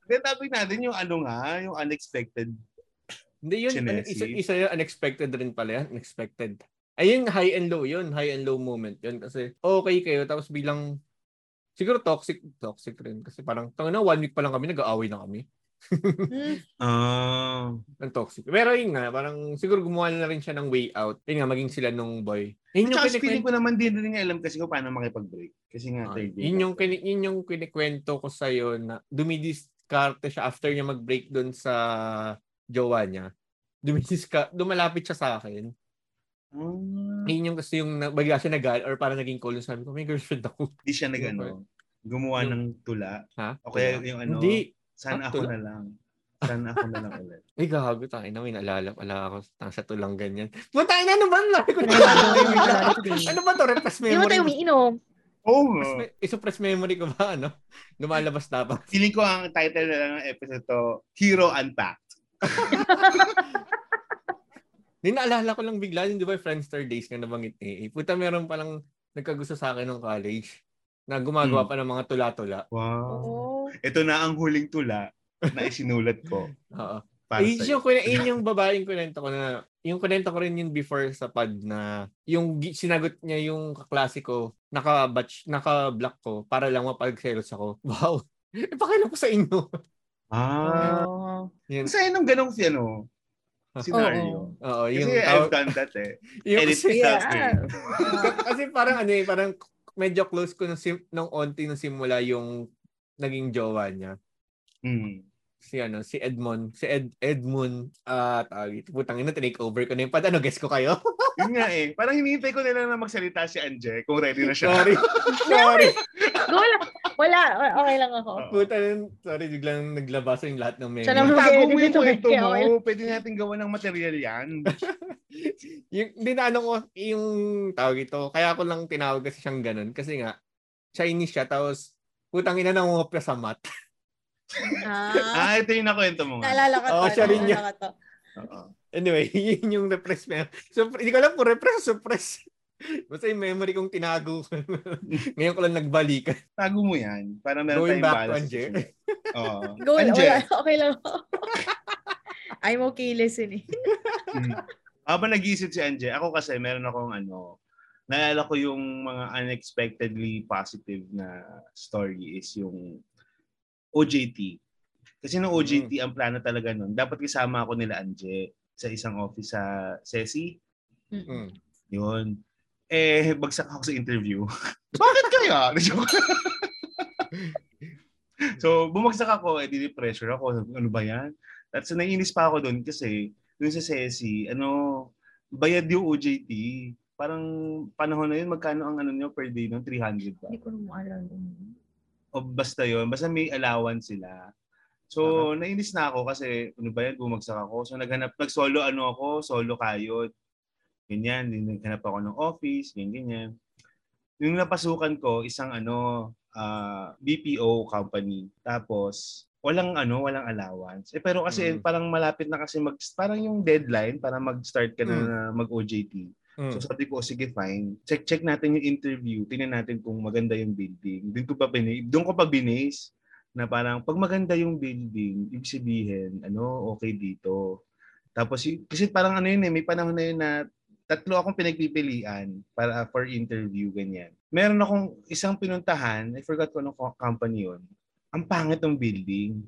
The topic natin yung ano nga, yung unexpected. Hindi yun, ano, Chinesi. isa, isa yun, unexpected rin pala yan. Unexpected. Ayun, high and low yun. High and low moment yun. Kasi okay kayo, tapos bilang, siguro toxic, toxic rin. Kasi parang, tanga na, one week pa lang kami, nag-aaway na kami. Ah. ng toxic. Pero yun nga, parang siguro gumawa na rin siya ng way out. Yun nga, maging sila nung boy. Yun yung, Tsaka feeling kinikwento, ko naman din rin niya alam kasi kung paano makipag-break. Kasi nga, Ah, third year. yun, yung, kini- yun yung kinikwento ko sa'yo na dumidiskarte siya after niya mag-break doon sa jowa niya. Dumidiska, dumalapit siya sa akin. Ah, Yun yung kasi yung na- bigla siya nag or para naging call sabi ko, may girlfriend ako. Hindi siya nag ano, gumawa Yung- ng tula. Ha? O kaya yung ano, Hindi. Sana ako na lang. Sana ako na lang ulit. Ay, gago tayo na. May naalala pala ako tang sa tulang ganyan. Puta na, ano ba? Sabi ko, din. ano ba to? Repress Hindi mo memory. tayo umiinom. Nga. me- Isuppress memory ko ba, ano? Lumalabas dapat. Feeling ko ang title na lang ng episode to, Hero Unpacked. Hindi naalala ko lang bigla, yung di ba Friendster days nga nabanggit ni eh. Puta, meron palang nagkagusto sa akin ng college na gumagawa Hmm. pa ng mga tula-tula. Wow. Oo. Ito na ang huling tula na isinulat ko Oo. para Yun sa yung, yun yung babaeng kunento ko na, yung kunento ko rin yun before sa pad na, yung sinagot niya yung kaklase ko, naka-batch, naka-block ko, para lang mapag-selos ako. Wow! Ipakailan ko sa inyo. Ah. Oo. Yan. Sa'yo nung ganong si ano, scenario. Oo, yung, Kasi I've done that eh. yung And it kasi, felt Yeah. good. kasi parang ano eh, parang medyo close ko nung, sim, nung onti nung simula yung naging jowa niya. Mm. Si ano, si Edmond, si Ed, Edmund, ah, tawag ito, putang ina, tinake over ko na yung pad. Ano, guess ko kayo? Yun nga eh. Parang hinihintay ko na lang na magsalita si Anje kung ready na siya. sorry. sorry. Lang. Wala. Okay lang ako. Puta, sorry, biglang naglabasan yung lahat ng meme. Siya naman. Tago mo yung kwento okay, mo. okay. Pwede natin gawa ng material yan. yung dinano ko yung tawag ito. Kaya ako lang tinawag kasi siyang ganun kasi nga Chinese siya tapos putang ina nangungopya sa mat. Ah, ah, ito yung nakwento mo nga. naalala ko to. Oo, siya rin naalala yun. ko to. Oo. Anyway, yun yung repress mo. So, hindi ko alam kung repress o suppress. Basta yung memory kong tinago ko. Ngayon ko lang nagbalikan. Tago mo yan. Para meron Going tayong back to balance. Anje. Oo. Go. Anje. Wala. Okay lang ako. I'm okay listening. Mm. Habang nag-iisip si Anje, ako kasi meron akong ano, naalala ko yung mga unexpectedly positive na story is yung OJT. Kasi nung OJT, ang plano talaga nun, dapat kasama ako nila Anje sa isang office sa SESI. Mm. Yun. Eh, bagsak ako sa interview. Bakit kaya? so, bumagsak ako, eh, di-pressure ako. Ano ba yan? At so, naiinis pa ako doon kasi doon sa SESI, ano, bayad yung OJT. Parang panahon na yun, magkano ang ano nyo per day noon? 300 ba? Hindi ko na maalala. O basta yun, basta may allowance sila. So, nainis na ako kasi ano ba yan, bumagsak ako. So, naghanap, nag-solo ano ako, solo kayod. Ganyan, din naghanap ako ng office, ganyan, ganyan. Yung napasukan ko, isang ano, ah, BPO company. Tapos, walang ano, walang allowance. Eh, pero kasi Mm. parang malapit na kasi mag, parang yung deadline para mag-start ka na, Mm. mag-OJT. Mm. So sabi ko, sige fine. Check check natin yung interview. Tingnan natin kung maganda yung building. Doon ko pa binase, doon ko pa binase na parang pag maganda yung building, ibig sabihin, ano, okay dito. Tapos kasi parang ano yun eh, may panahon na yun na tatlo akong pinagpipilian para for interview ganyan. Meron akong isang pinuntahan, I forgot ko anong co- company yun. Ang pangit ng building.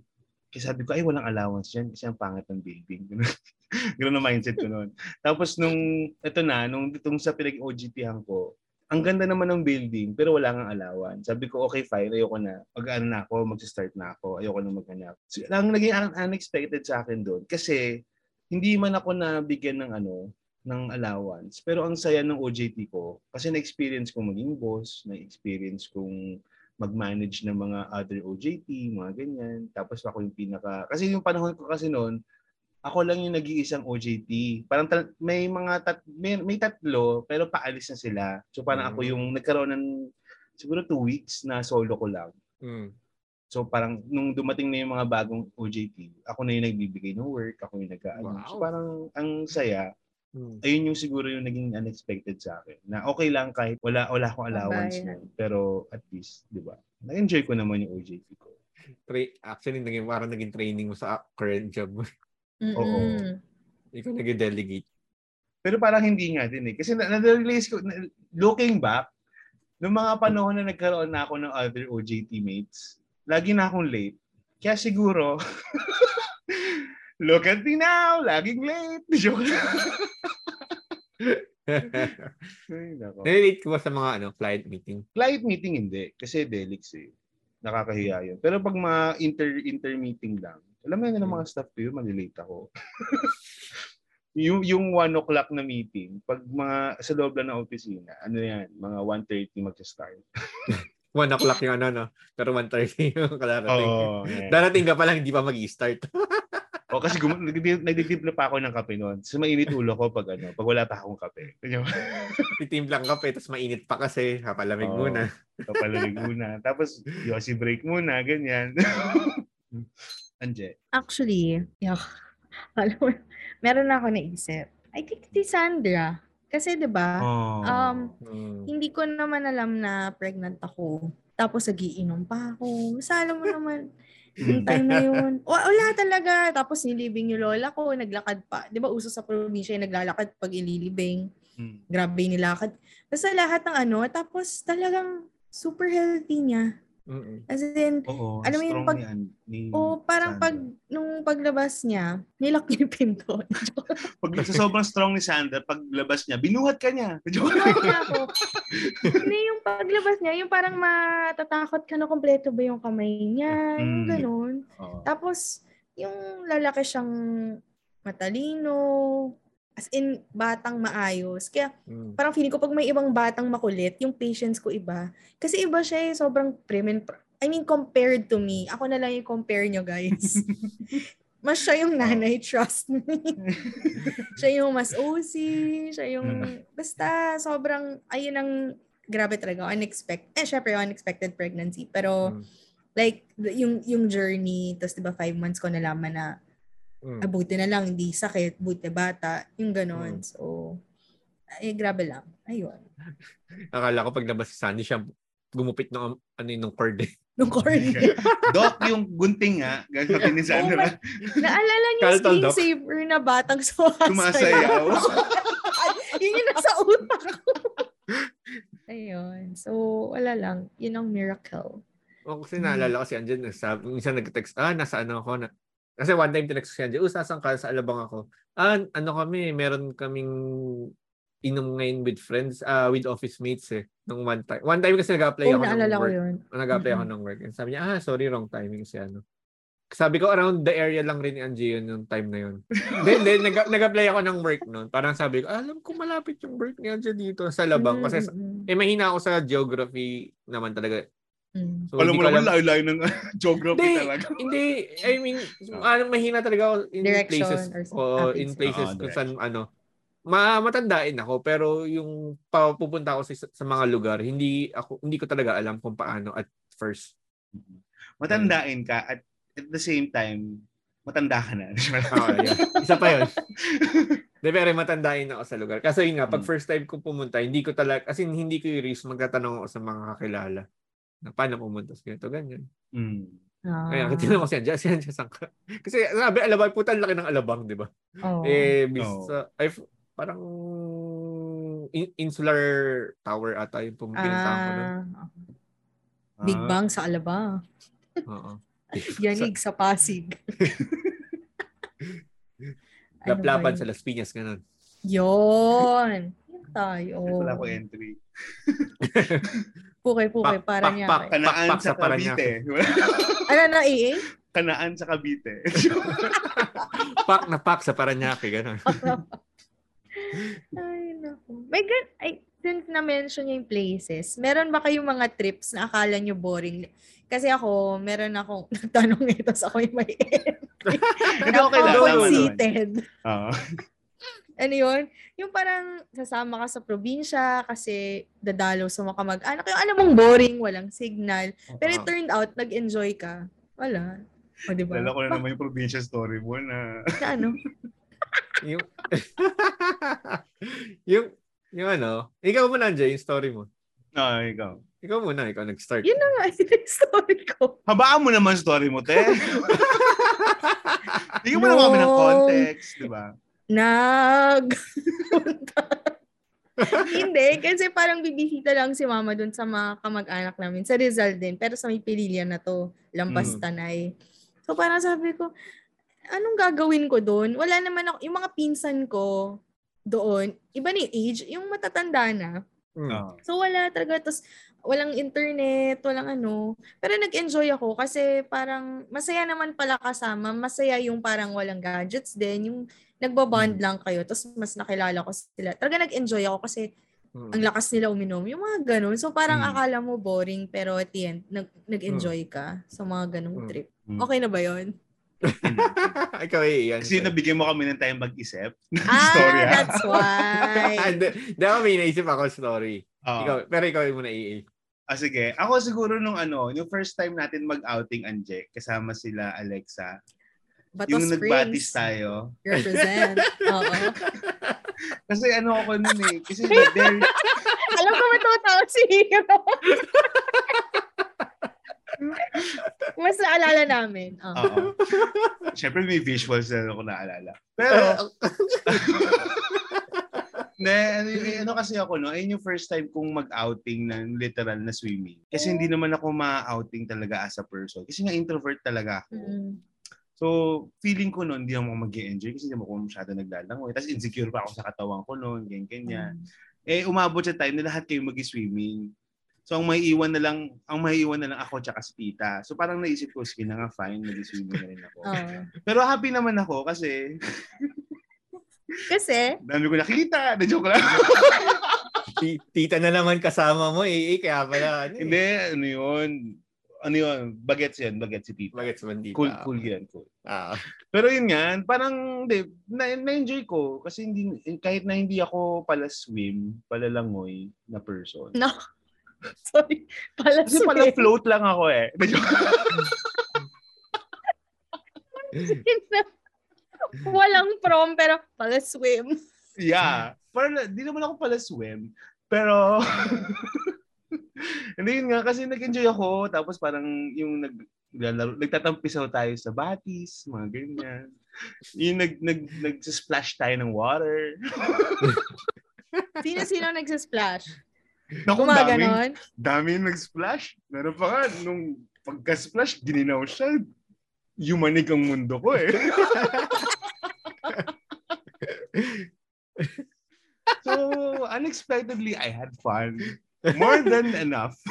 Kaya sabi ko, ay walang allowance dyan kasi ang pangit ng building. Ganun ang mindset ko noon. Tapos nung, ito na, nung itong sa pinag-OGT-han ko, ang ganda naman ng building, pero wala nga allowance. Sabi ko, okay, fine, ayoko na. Mag-ano na ako, mag-start na ako, ayoko na maghanap. So, ang naging un- unexpected sa akin doon, kasi hindi man ako nabigyan ng ano, ng allowance. Pero ang saya ng OJT ko, kasi na-experience kong maging boss, na-experience kong mag-manage ng mga other OJT, mga ganyan. Tapos ako yung pinaka... Kasi yung panahon ko kasi noon, ako lang yung nag-iisang OJT. Parang tal- may mga tat- may, may tatlo pero paalis na sila. So parang ako Mm. yung nagkaroon ng siguro two weeks na solo ko lang. Mm. So parang nung dumating na yung mga bagong OJT, ako na yung nagbibigay ng work, ako yung nag Wow. So parang ang saya. Mm. Ayun yung siguro yung naging unexpected sa akin. Na okay lang kahit wala wala akong allowance nun. Pero at least, 'di ba? Na-enjoy ko naman yung OJT ko. Tra- actually, naging, parang naging training mo sa current job. Mm-mm. Ikaw nag-delegate. Pero parang hindi nga din eh. Kasi na- na-realize ko, na- looking back, nung mga panahon na nagkaroon na ako ng other OJT mates, lagi na akong late. Kaya siguro, look at me now, laging late. Joke lang. Relate ko ba sa mga ano, client meeting? Client meeting hindi, kasi Delix eh. Nakakahiya yun. Pero pag mga inter, inter-meeting lang, alam mo yan ng mga staff ko yun, malilate ako. yung, yung 1 o'clock na meeting, pag mga sa loob lang ng opisina, ano yan, mga 1.30 magsa-start. 1 o'clock yung ano, no? Pero 1.30 yung kalarating. Oo. yan. Darating ka pa lang, hindi pa mag-start. O kasi gum- nagdi- nagdidibla pa ako ng kape noon. So mainit ulo ko pag ano, pag wala pa akong kape. Ganyan. Titimplang kape, tapos mainit pa kasi. Kapalamig Oo. muna. Papalamig muna. Tapos yosi break muna, ganyan. Anje. Actually, yuck. Meron na ako naisip. I think si Sandra. Kasi 'di ba? Oh. Um, Mm. hindi ko naman alam na pregnant ako. Tapos nagiinom pa ako. Alam mo naman, yung time na yun. wa- Wala talaga. Tapos nilibing yung lola ko, naglakad pa. Di ba uso sa probinsya yung naglalakad pag ililibing. Hmm. Grabe yung nilakad. Basta lahat ng ano. Tapos talagang super healthy niya. Mm-mm. As in, Oo, Alam mo yung strong pag- ni, An- ni oh, parang Sandra. pag, nung paglabas niya, nilak niya yung pinto. Pag sa sobrang strong ni Sandra, paglabas niya, binuhat ka niya. Ako. Hindi yung paglabas niya, yung parang matatakot ka na kompleto ba yung kamay niya, yung Mm. ganun. Oo. Tapos, yung lalaki siyang matalino, as in, batang maayos. Kaya, Mm. parang feeling ko pag may ibang batang makulit, yung patience ko iba. Kasi iba siya eh, sobrang prim and pr- I mean, compared to me. Ako na lang yung compare nyo, guys. mas siya yung nanay, trust me. siya yung mas OC, siya yung, basta sobrang, ayun ang, grabe talaga, unexpected. Eh, syempre, unexpected pregnancy. Pero, Mm. like, yung, yung journey, tapos diba, five months ko nalaman na, Mm. ah, buti na lang, hindi sakit, buti bata, yung ganon. Mm. So, ay, grabe lang. Ayun. Akala ko paglabas si Sandy siya gumupit ng ano yun, ng cord eh. Nung corny. Doc, yung gunting nga, gagawin ni Sandra. Naalala niyo yung screensaver na batang sumasayaw? Sumasayaw. Ay, yun yung nasa utak ko. Ayun. So, wala lang. Yun ang miracle. O kasi naalala ko si Anjan, minsan nag-text, ah, nasa ano ako na. Kasi one time tinext ko si Anjan, oh, sasang ka sa alabang ako. Ah, ano kami, meron kaming inom ngayon with friends, ah, with office mates eh. Nung one time. One time kasi nag-apply Oo, ako ng ko work. yun. Nag-apply ako ng work. And sabi niya, ah, sorry, wrong timing si ano. Sabi ko, around the area lang rin ni Angie yun yung time na yun. then, then nag- nag-apply ako ng work noon. Parang sabi ko, "Ah, alam ko malapit yung work ni Angie dito sa Labang. Kasi, Mm, mm, eh, mahina ako sa geography naman talaga. Mm. So, Alam hindi mo naman, layo-layo ng geography Hindi, talaga. hindi, I mean, ano, mahina talaga ako in Direction places, or some- o ah, in places. Oo, kung saan, ano, ma matandain ako, pero yung papupunta ako sa, sa mga lugar, hindi ako, hindi ko talaga alam kung paano at first. Matandain ka at at the same time, matanda ka na. Ah, yeah. Isa pa yun. De, pero matandain ako sa lugar. Kasi yun nga, pag Mm. first time ko pumunta, hindi ko talaga, kasi hindi ko i-risk, magtatanong ako sa mga kakilala. Na, paano pumunta sa ganito, ganyan. Mm. Ah. Kaya, tinanong ko siya, dyan, siya, siya, saan ka? Kasi sabi, alabang, puta, ang laki ng alabang, di ba? Oo. Eh, bis, Oo. sa- ay, parang in- insular tower ata yung pum- pinuntahan ko nun. Ah, Big Ah, Bang sa Alabang. Oo. Yanig sa Pasig. Ano ba Laplapan yun? sa Las Piñas, ganun. Yun. Yun tayo. Wala ko entry. Pukay-pukay Pak- para pak- niya. pak- Kanaan sa sa Paranaque. Cavite. Ano na, EA? Kanaan sa Cavite. pak na pak sa Paranaque, ganun. Ay, naku. May gan ay, since na-mention niya yung places, meron ba kayong mga trips na akala nyo boring? Kasi ako, meron akong nagtanong ito sa ako yung may Hindi, okay lang. Ako Tama naman. seated. Oo. Ano yun? Yung parang sasama ka sa probinsya kasi dadalaw sa mga kamag-anak. Yung alam mong boring, walang signal. Pero it turned out, nag-enjoy ka. Wala. O, diba? Lala ko na naman yung provincial story mo na Na ano? yung, yung, yung ano, ikaw muna, Anjay, yung story mo. Ah, ikaw. Ikaw muna, ikaw nag-start. Yun na nga, yun yung story ko. Habaan mo naman story mo, te. Bigyan mo naman kami ng No. context, di ba? Nag... Hindi, kasi parang bibisita lang si mama dun sa mga kamag-anak namin. Sa Rizal din, pero sa may pililya na to, Lampas Mm. Tanay. So parang sabi ko, anong gagawin ko doon? Wala naman ako, yung mga pinsan ko doon, iba na yung age, yung matatanda na. Mm. Oo. So wala talaga. Tapos walang internet, walang ano. Pero nag-enjoy ako kasi parang masaya naman pala kasama. Masaya yung parang walang gadgets din. Yung nagbabond Mm. lang kayo. Tapos mas nakilala ko sila. Talaga nag-enjoy ako kasi Mm. ang lakas nila uminom. Yung mga ganun. So parang Mm. akala mo boring pero at the end, nag- nag-enjoy ka sa mga ganung Mm. trip. Mm. Okay na ba yon? ikaw, eh, yan. Kasi nabigyan mo kami ng time mag-isip. Ah, story, ah. that's why. Ako may naisip ako story. Oo. Ikaw, pero ikaw yung muna, AA. Ah, sige. Ako siguro nung ano, yung first time natin mag-outing, Anje, kasama sila Alexa. Bato yung nagbatis Springs. tayo. Represent. Oo. Kasi ano ako nun eh. Kasi there, Alam ko matutawa si Hero. Mas naalala namin. Oo. Oo. Siyempre may visuals na ako naalala. Pero, Ne, ano, eh, ano kasi ako, no? Ayun yung first time kong mag-outing ng literal na swimming. Kasi hindi naman ako ma-outing talaga as a person. Kasi nga introvert talaga ako. Mm. So, feeling ko noon, hindi ako mag enjoy kasi hindi ako masyado naglalangoy. Tapos insecure pa ako sa katawan ko noon, ganyan, ganyan. Eh, umabot sa time na lahat kayo mag-swimming. So, ang may iwan na lang, ang may iwan na lang ako tsaka si tita. So, parang naisip ko, sige na nga, fine, mag-swimming na rin ako. Oo. Pero happy naman ako kasi Kasi, dami ko nakita. Na joke lang. Ti- Tita na naman kasama mo eh. eh, Kaya pala. Ano, eh. Hindi, ano yun? Ano yun? Bagets yan. Bagets si tita. Bakit sa bandita? Cool, cool yan. Cool. Ah. Pero yun nga, parang hindi, na, na-enjoy ko kasi hindi kahit na hindi ako pala swim, pala langoy na person. no. Sorry. Pala Kasi pala swim. float lang ako eh. Walang prom, pero pala swim. yeah. Para, di naman ako pala swim. Pero, hindi yun nga, kasi nag-enjoy ako. Tapos parang yung nag, naglalaro, nagtatampisaw tayo sa batis, mga ganyan. Yung nag, nag, nag-splash tayo ng water. Sino-sino nagsasplash? Naku, daming, Gumaganon? daming nag-splash. Meron pa nga, nung pagka-splash, gininaw siya. Yumanig ang mundo ko eh. so, unexpectedly, I had fun. More than enough.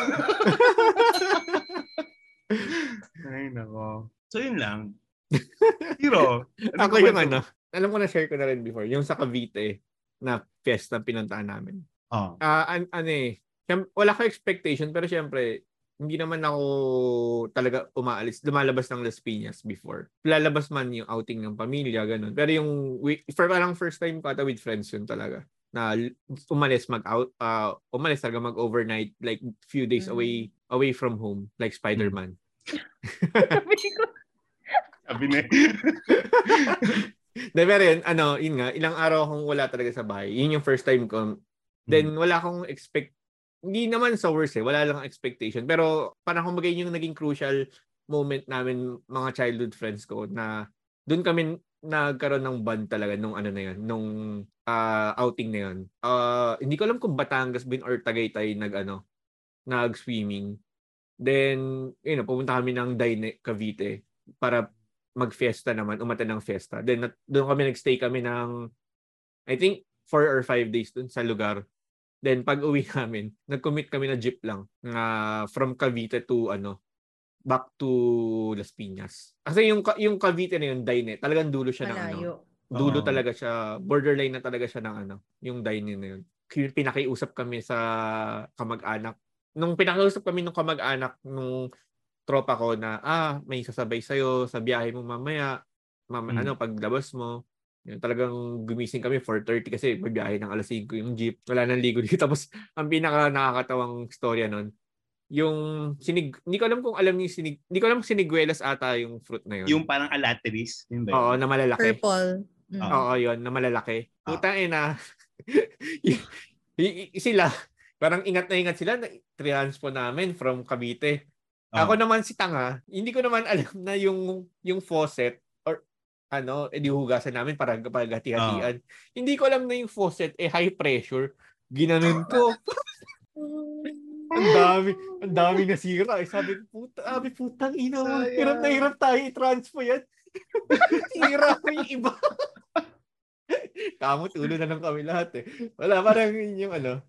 Ay, nako. So, yun lang. Hero. ano Ako yung ano, alam ko na share ko na rin before, yung sa Cavite na fiesta pinuntahan namin. Oh. Ah, an ano eh, wala ko expectation pero syempre hindi naman ako talaga umaalis, lumalabas ng Las Piñas before. Lalabas man yung outing ng pamilya, ganun. Pero yung, for parang first time ko ata with friends yun talaga. Na l- umalis mag-out, uh, umalis talaga mag-overnight, like few days Mm. away away from home, like Spider-Man. Sabi ko, Sabi na. De, pero yun, ano, yun nga, ilang araw akong wala talaga sa bahay. Yun yung first time ko. Then, wala akong expect, hindi naman sa worst eh, wala lang expectation. Pero, parang kumbaga yun yung naging crucial moment namin, mga childhood friends ko, na doon kami nagkaroon ng bond talaga nung ano na yun, nung ah, outing na yun. Ah, hindi ko alam kung Batangas ba yun or Tagaytay nag ano, nag-swimming. Then, yun, pupunta kami ng Daine, Cavite para mag-fiesta naman, umatan ng fiesta. Then, doon kami nag-stay kami ng, I think, four or five days doon sa lugar. Then, pag uwi namin, nag-commit kami na jeep lang na from Cavite to, ano, back to Las Piñas. Kasi yung, yung Cavite na yun, Daine, talagang dulo siya ng ano. malayo. Dulo Oo. talaga siya, borderline na talaga siya ng ano, yung dining na yun. Yung Pinakiusap kami sa kamag-anak. Nung pinakiusap kami nung kamag-anak nung tropa ko na, ah, may sasabay sa'yo sa biyahe mo mamaya, mama, Mm. ano, paglabas mo. Yun, talagang gumising kami 4.30 kasi magbiyahe ng alas 5 yung jeep. Wala nang ligo dito. Tapos, ang pinaka nakakatawang storya nun, yung sinig, hindi ko alam kung alam niyo yung sinig, hindi ko alam kung siniguelas ata yung fruit na yun. Yung parang alateris. Yun ba yun? Oo, na malalaki. Purple. Mm. Ah. Oo, yun, na malalaki. Ah. Putang ina. y- y- sila, parang ingat na ingat sila na transpo namin from Cavite. Ah. Ako naman si Tanga, hindi ko naman alam na yung yung faucet or ano, edi hugasan namin para paghati-hatian. Hindi ko alam na yung faucet eh high pressure. Ginanon ko. ang dami, ang dami nasira. Eh, sabi ko, puta, sabi, putang ina mo. Sayang. Hirap na hirap tayo i-transpo yan. Sira ko yung iba. Kamot, ulo na lang kami lahat eh. Wala, parang yun yung ano,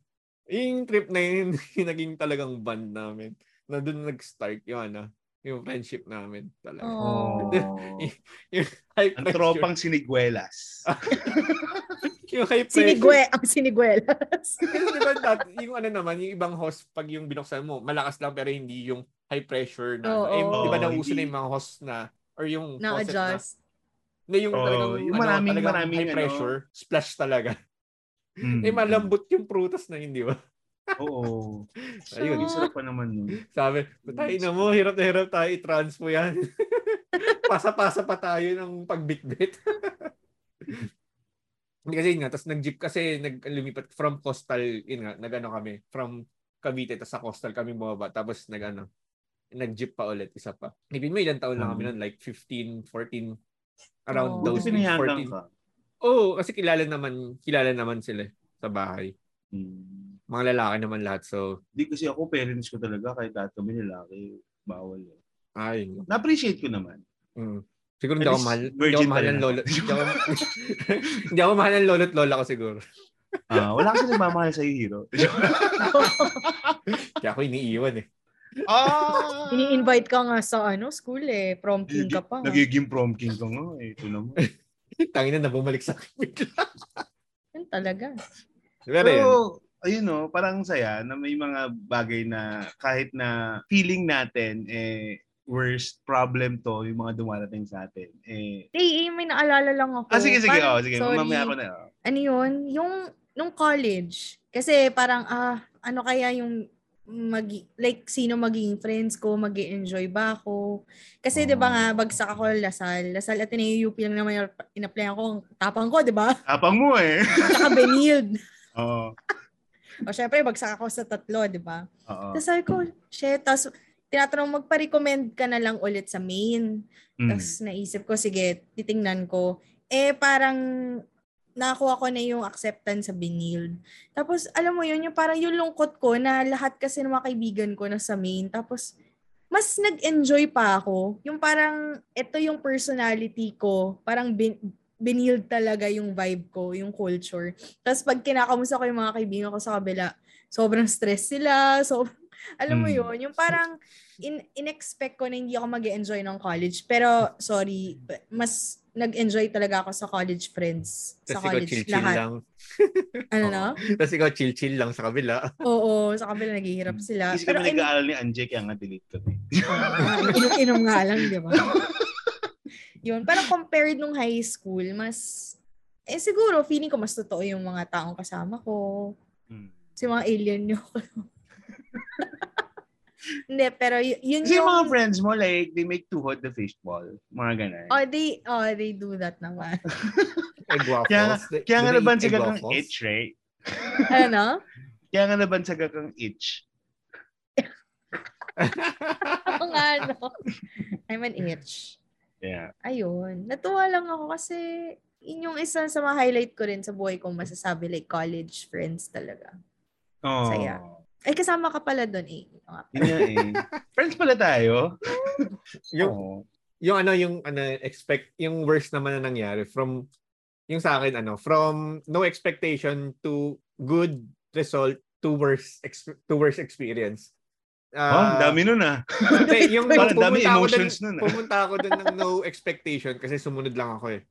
yung trip na yun, yung naging talagang band namin. Na doon nag-start yung ano, yung friendship namin talaga. Oh. Yung high Ang tropang siniguelas. Yung high pressure. Sinigwe, ang siniguelas. Kasi di ba dat- yung ano naman, yung ibang host, pag yung binuksan mo, malakas lang pero hindi yung high pressure na. Oo. eh, di ba Oo, nauso na yung mga host na, or yung faucet na, Na-adjust. na yung Oo, talagang, yung ano, maraming- talagang maraming high ano. pressure, splash talaga. Mm. Eh, malambot yung prutas na yun, di ba? Oo. Ayun. Yung sarap pa naman nun. Sabi, tayo na mo, hirap na hirap tayo i-transpo yan. Pasa-pasa pa tayo ng pagbitbit. Hindi kasi yun nga, tapos nag-jeep kasi nag-lumipat from coastal, yun nga, nag-ano kami, from Cavite, tapos sa coastal kami bumaba, tapos nag-ano, nag-jeep pa ulit, isa pa. Ibig mo, ilang taon lang kami Mhm. nun, like 15, 14, around Oh. those Buti pinayagan 14. ka. Oo, oh, kasi kilala naman, kilala naman sila. eh. sa bahay. Hmm. Mga lalaki naman lahat. So, Hindi kasi ako, parents ko talaga, kahit lahat kami lalaki, bawal. eh. ay. Na-appreciate ko naman. Mm. Siguro hindi ako mahal. Hindi ako mahal ng lolo. Hindi ako, hindi ako mahal ng lolo at lola ko siguro. Ah, wala kasi nagmamahal sa'yo, Hero. Kaya ako iniiwan eh. ah! Ini-invite ka nga sa ano, school eh. Prom king ka pa. Nagiging prom king ka nga. Eh. Ito naman. Tangin na bumalik sa akin bigla. Yun talaga. Pero yun. Pero, ayun no, parang saya na may mga bagay na kahit na feeling natin, eh, worst problem to, yung mga dumarating sa atin. Eh, Eh, eh, may naalala lang ako. ah, sige, sige. Parang- Oh, sige. sorry. Mamaya ako na. oh. ano yun, yung nung college. Kasi parang ah ano kaya yung mag like sino magiging friends ko, mag enjoy ba ako? Kasi 'di ba nga bagsak ako Lasal. Lasal at UP lang naman yung in-apply ko, ang tapang ko, 'di ba? Tapang mo eh. Tsaka Benilde. Oo. o syempre bagsak ako sa tatlo, 'di ba? Oo. Tapos sabi ko, shit, tapos tinatanong magpa-recommend ka na lang ulit sa main. Mm. Tapos naisip ko, sige, titingnan ko. Eh, parang nakuha ko na yung acceptance sa Benilde. Tapos, alam mo yun, yung parang yung lungkot ko na lahat kasi ng mga kaibigan ko na sa main. Tapos, mas nag-enjoy pa ako. Yung parang, ito yung personality ko. Parang bin, binild talaga yung vibe ko, yung culture. Tapos pag kinakamusta ko yung mga kaibigan ko sa kabila, sobrang stress sila. So, alam mo Mm. yun, yung parang in, in-expect ko na hindi ako mag enjoy ng college. Pero, sorry, mas nag-enjoy talaga ako sa college friends. Sa Tapos college chill-chill lahat. lang. Ano na? Tapos ikaw chill-chill lang sa kabila. Oo, sa kabila naghihirap sila. Kasi Pero kami in- nag-aaral ni Anje, kaya nga delete kami. Inom-inom nga lang, di ba? Yun, parang compared nung high school, mas, eh siguro, feeling ko mas totoo yung mga taong kasama ko. Hmm. Si mga alien nyo. Hindi, pero y- yun Kasi yung... yung mga friends mo, like, they make too hot the fishball. Mga ganun. Oh, they, oh, they do that naman. Egg waffles. Kaya, They- kaya nga nabansaga kang itch, right? ano? Kaya nga nabansaga kang itch. Oo nga, no? I'm an itch. Yeah. Ayun. Natuwa lang ako kasi yun yung isa sa mga highlight ko rin sa buhay ko masasabi like college friends talaga. Oh. Saya. Ay, kasama ka pala doon eh. Yun nga eh. Friends pala tayo. yung, Oo. yung ano, yung ano, expect, yung worst naman na nangyari from, yung sa akin, ano, from no expectation to good result to worst, ex- to worst experience. oh, Ah, dami nun ah. Yung Parang dami pumunta ako dun, emotions nun, ah. pumunta ako dun ng no expectation kasi sumunod lang ako eh.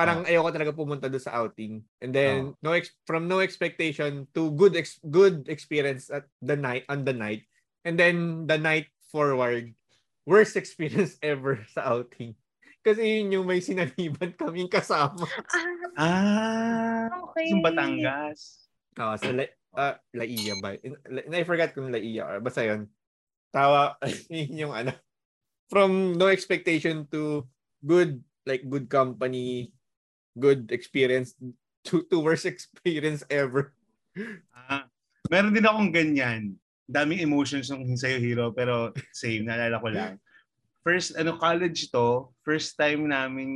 Parang ayoko talaga pumunta doon sa outing. And then no ex- from no expectation to good ex- good experience at the night on the night. And then the night forward worst experience ever sa outing. Kasi yun yung may sinaniban kaming kasama. Ah, Ah. okay. Yung Batangas. Ah, sa La, ah, Laia ba? La- I forgot kung Laia or basta yun. Tawa, yun yung ano. From no expectation to good, like good company, good experience to, to worst experience ever. Ah, meron din akong ganyan. Daming emotions nung sa'yo, Hero, pero same, naalala ko lang. First, ano, college to, first time namin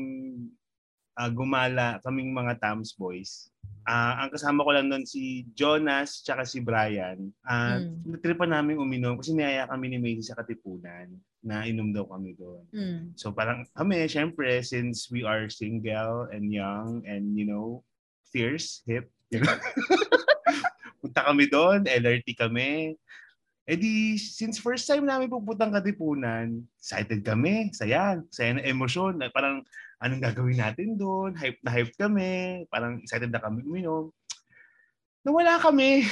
ah, gumala kaming mga Tams boys. Ah, ang kasama ko lang doon si Jonas tsaka si Brian. Ah, Mm. Natripan namin uminom kasi niyaya kami ni Macy sa Katipunan na inom daw kami doon. Mm. So parang kami, syempre, since we are single and young and, you know, fierce, hip, you know, punta kami doon, LRT kami. Eh di, since first time namin pupuntang Katipunan, excited kami, saya, saya na emosyon. na Parang, anong gagawin natin doon? Hype na hype kami. Parang excited na kami uminom. Nawala kami.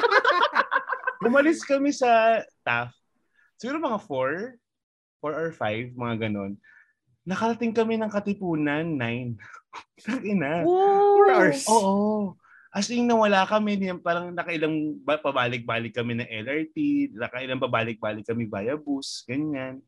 Umalis kami sa TAF. Siguro mga 4, 4 or 5, mga ganon. Nakarating kami ng Katipunan, 9. Ina. Four hours. Oo. As in, nawala kami. Parang nakailang ba- pabalik-balik kami ng LRT, nakailang pabalik-balik kami via bus, ganyan.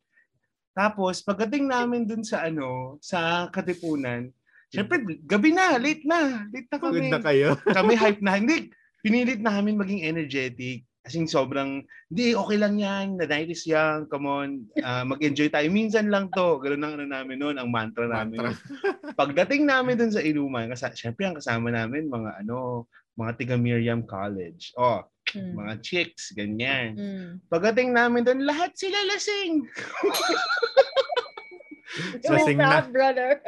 Tapos, pagdating namin dun sa ano, sa Katipunan, syempre, gabi na, late na. Late na Pagod kami. na kayo. kami hype na. Hindi, pinilit namin maging energetic. Kasi sobrang, hindi, okay lang yan. The night is young. Come on. ah, mag-enjoy tayo. Minsan lang to. Ganun ang ano namin noon, ang mantra namin. Mantra. Pagdating namin dun sa inuman, kasi syempre ang kasama namin, mga ano, mga tiga Miriam College. Oh, Mm. mga chicks, ganyan. Mm. Pagdating namin doon, lahat sila lasing. Yung Lasing na. brother.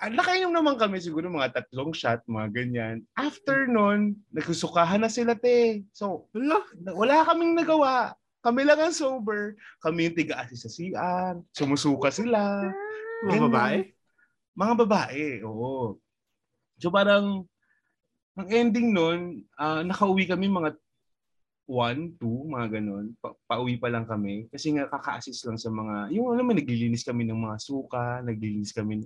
Ah, Nakainom naman kami siguro mga tatlong shot, mga ganyan. After nun, nagsusukahan na sila, te. So, Wala. wala kaming nagawa. Kami lang ang sober. Kami yung tiga-asi sa CR. Sumusuka sila. Mga babae? Mga babae, oo. So parang, ang ending nun, ah, nakauwi kami mga one, two, mga ganun. Pa- pauwi pa lang kami. Kasi nga kaka-assist lang sa mga, yung alam mo, naglilinis kami ng mga suka, naglilinis kami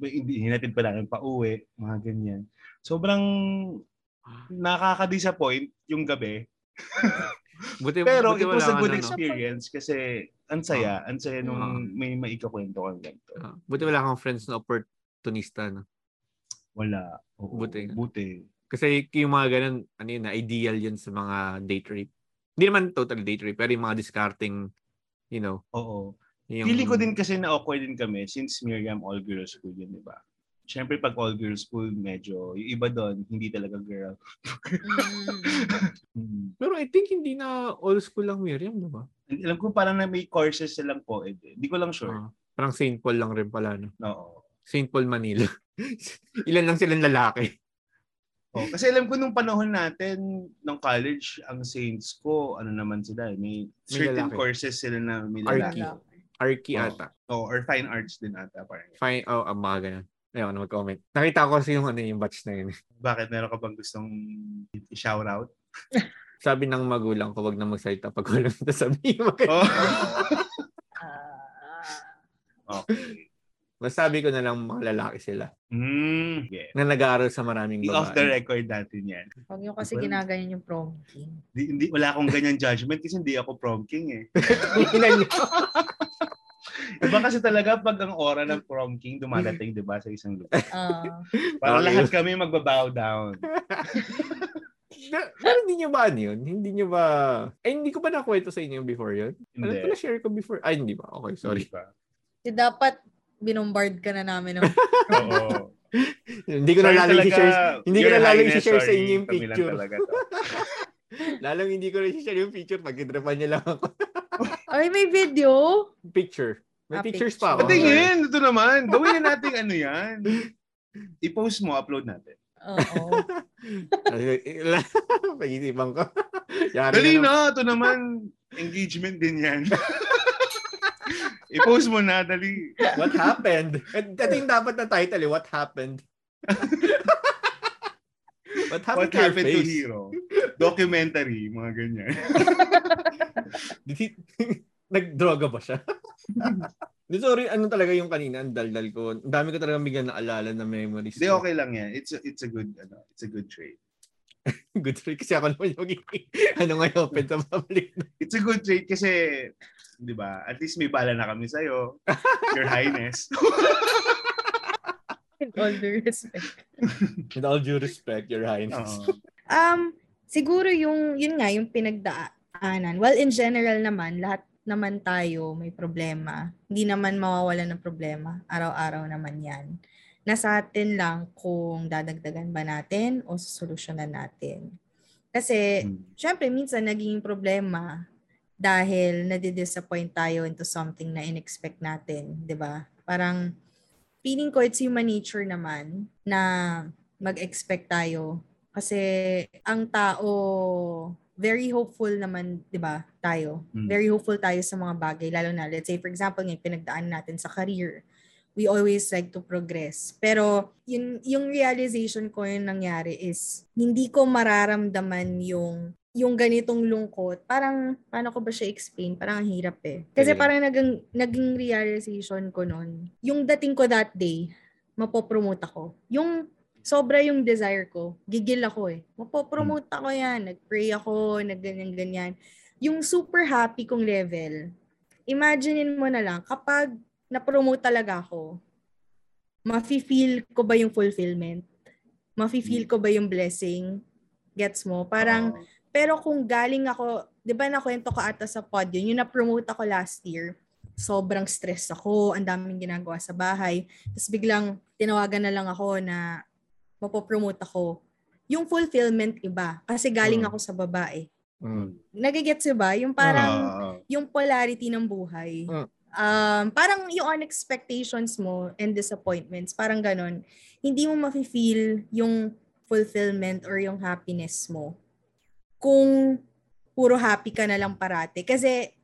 hinatid pa namin pauwi, mga ganyan. Sobrang nakaka-disappoint yung gabi. Buti, Pero buti it was a good ano, no? experience kasi ang saya, ang saya nung Ah. may maikakwento kang ganito. Ah, Buti wala kang friends na opportunista, no? Wala. Oo, Buti. Buti. Kasi yung mga ganun, ano yun, na ideal yun sa mga date rape. Hindi naman totally date rape, pero yung mga discarding, you know, Oo. Yung... Feeling ko din kasi na awkward din kami since Miriam all girls school yun, di ba? Siyempre pag all girls school, medyo yung iba doon, hindi talaga girl. Mm. Hmm. Pero I think hindi na old school lang Miriam, di ba? Alam ko parang na may courses silang po. Eh. Hindi ko lang sure. Ah, parang St. Paul lang rin pala, no? Oo. St. Paul, Manila. Ilan lang silang lalaki. Oh, kasi alam ko nung panahon natin ng college, ang saints ko, ano naman sila, eh, may certain lalaki. courses sila na may lalaki. Arky Oo. ata. Oh, or fine arts din ata. Parang. Fine, oh, ang mga ganun. Ayaw na mag-comment. Nakita ko kasi yung, ano, yung batch na yun. Bakit meron ka bang gustong i-shout out? Sabi ng magulang ko, wag na magsalita pag walang nasabi. Oh. Ah. okay. Masabi ko na lang mga lalaki sila Mm, yeah. na nag-aaral sa maraming I-off the babae. record natin yan. Huwag nyo kasi Well, ginaganyan yung prom king. Di, hindi, wala akong ganyan judgment kasi hindi ako prom king eh. Tingnan niyo. Iba kasi talaga pag ang aura ng prom king dumadating, di ba, sa isang lugar. Ah. Para Okay. lahat kami magbabow down. Na- Pero hindi nyo ba ano yun? Hindi nyo ba... Eh, hindi ko ba nakwento sa inyo before yun? Ano Hindi. pala share ko before? Ay, hindi ba? Okay, sorry. Hindi pa. Kasi dapat binombard ka na namin. ng Oo. hindi ko na Sorry lalo talaga, i-share. Hindi ko na lalo Highness, i-share sa inyo yung picture. Lalong hindi ko na i-share yung picture. Pag-idrepan niya lang ako. Ay, may video? Picture. May pictures picture. pa ako. Patingin, ito naman. Gawin na natin ano yan. I-post mo, upload natin. Oo. Pag-isipan ko. Yari Dali na. naman. na, ito naman. Engagement din yan. I-post mo na, dali. What happened? Ito yung dapat na title eh. What happened? What happened What to your happened to face? Hero? Documentary, mga ganyan. Did he, nag-droga ba siya? Sorry, ano talaga yung kanina, ang daldal ko. Ang dami ko talaga bigyan na alala na memories. Hindi, okay lang yan. It's a, it's a good, ano, it's a good trait. Good trick kasi ako naman yung ano ngayon, open sa public. It's a good trait kasi, di ba, at least may bala na kami sa'yo. Your Highness. In all due respect. With all due respect, your highness. Oo. Um, siguro yung, yun nga, yung pinagdaanan. Well, in general naman, lahat naman tayo may problema. Hindi naman mawawala ng problema. Araw-araw naman yan. Nasa atin lang kung dadagdagan ba natin o susolusyonan natin. Kasi, Hmm. syempre, minsan naging problema dahil nadi-disappoint tayo into something na in-expect natin, 'di ba? Parang feeling ko it's human nature naman na mag-expect tayo kasi ang tao very hopeful naman, 'di ba? Tayo. Mm. Very hopeful tayo sa mga bagay lalo na let's say for example, yung pinagdaan natin sa career. We always like to progress. Pero yun, yung realization ko yung nangyari is hindi ko mararamdaman yung yung ganitong lungkot, parang, paano ko ba siya explain? Parang ang hirap eh. Kasi Sige. parang naging, naging realization ko nun, yung dating ko that day, mapopromote ako. Yung sobra yung desire ko, gigil ako eh. Mapopromote ako yan, nag-pray ako, nagganyan-ganyan. Yung super happy kong level, imaginein mo na lang, kapag na-promote talaga ako, mafe-feel ko ba yung fulfillment? Mafe-feel ko ba yung blessing? Gets mo? Parang, Oo. pero kung galing ako, 'di ba nakwento ko ata sa pod yun, yung na-promote ako last year, sobrang stress ako, ang daming ginagawa sa bahay. Tapos biglang tinawagan na lang ako na mapopromote ako. yung fulfillment iba. Kasi galing Mm. ako sa babae. Mm. Nagigets ba? Yung parang, Ah, yung polarity ng buhay. Mm. Um, parang yung unexpectations mo and disappointments, parang ganon. Hindi mo mafe-feel yung fulfillment or yung happiness mo kung puro happy ka na lang parate. Kasi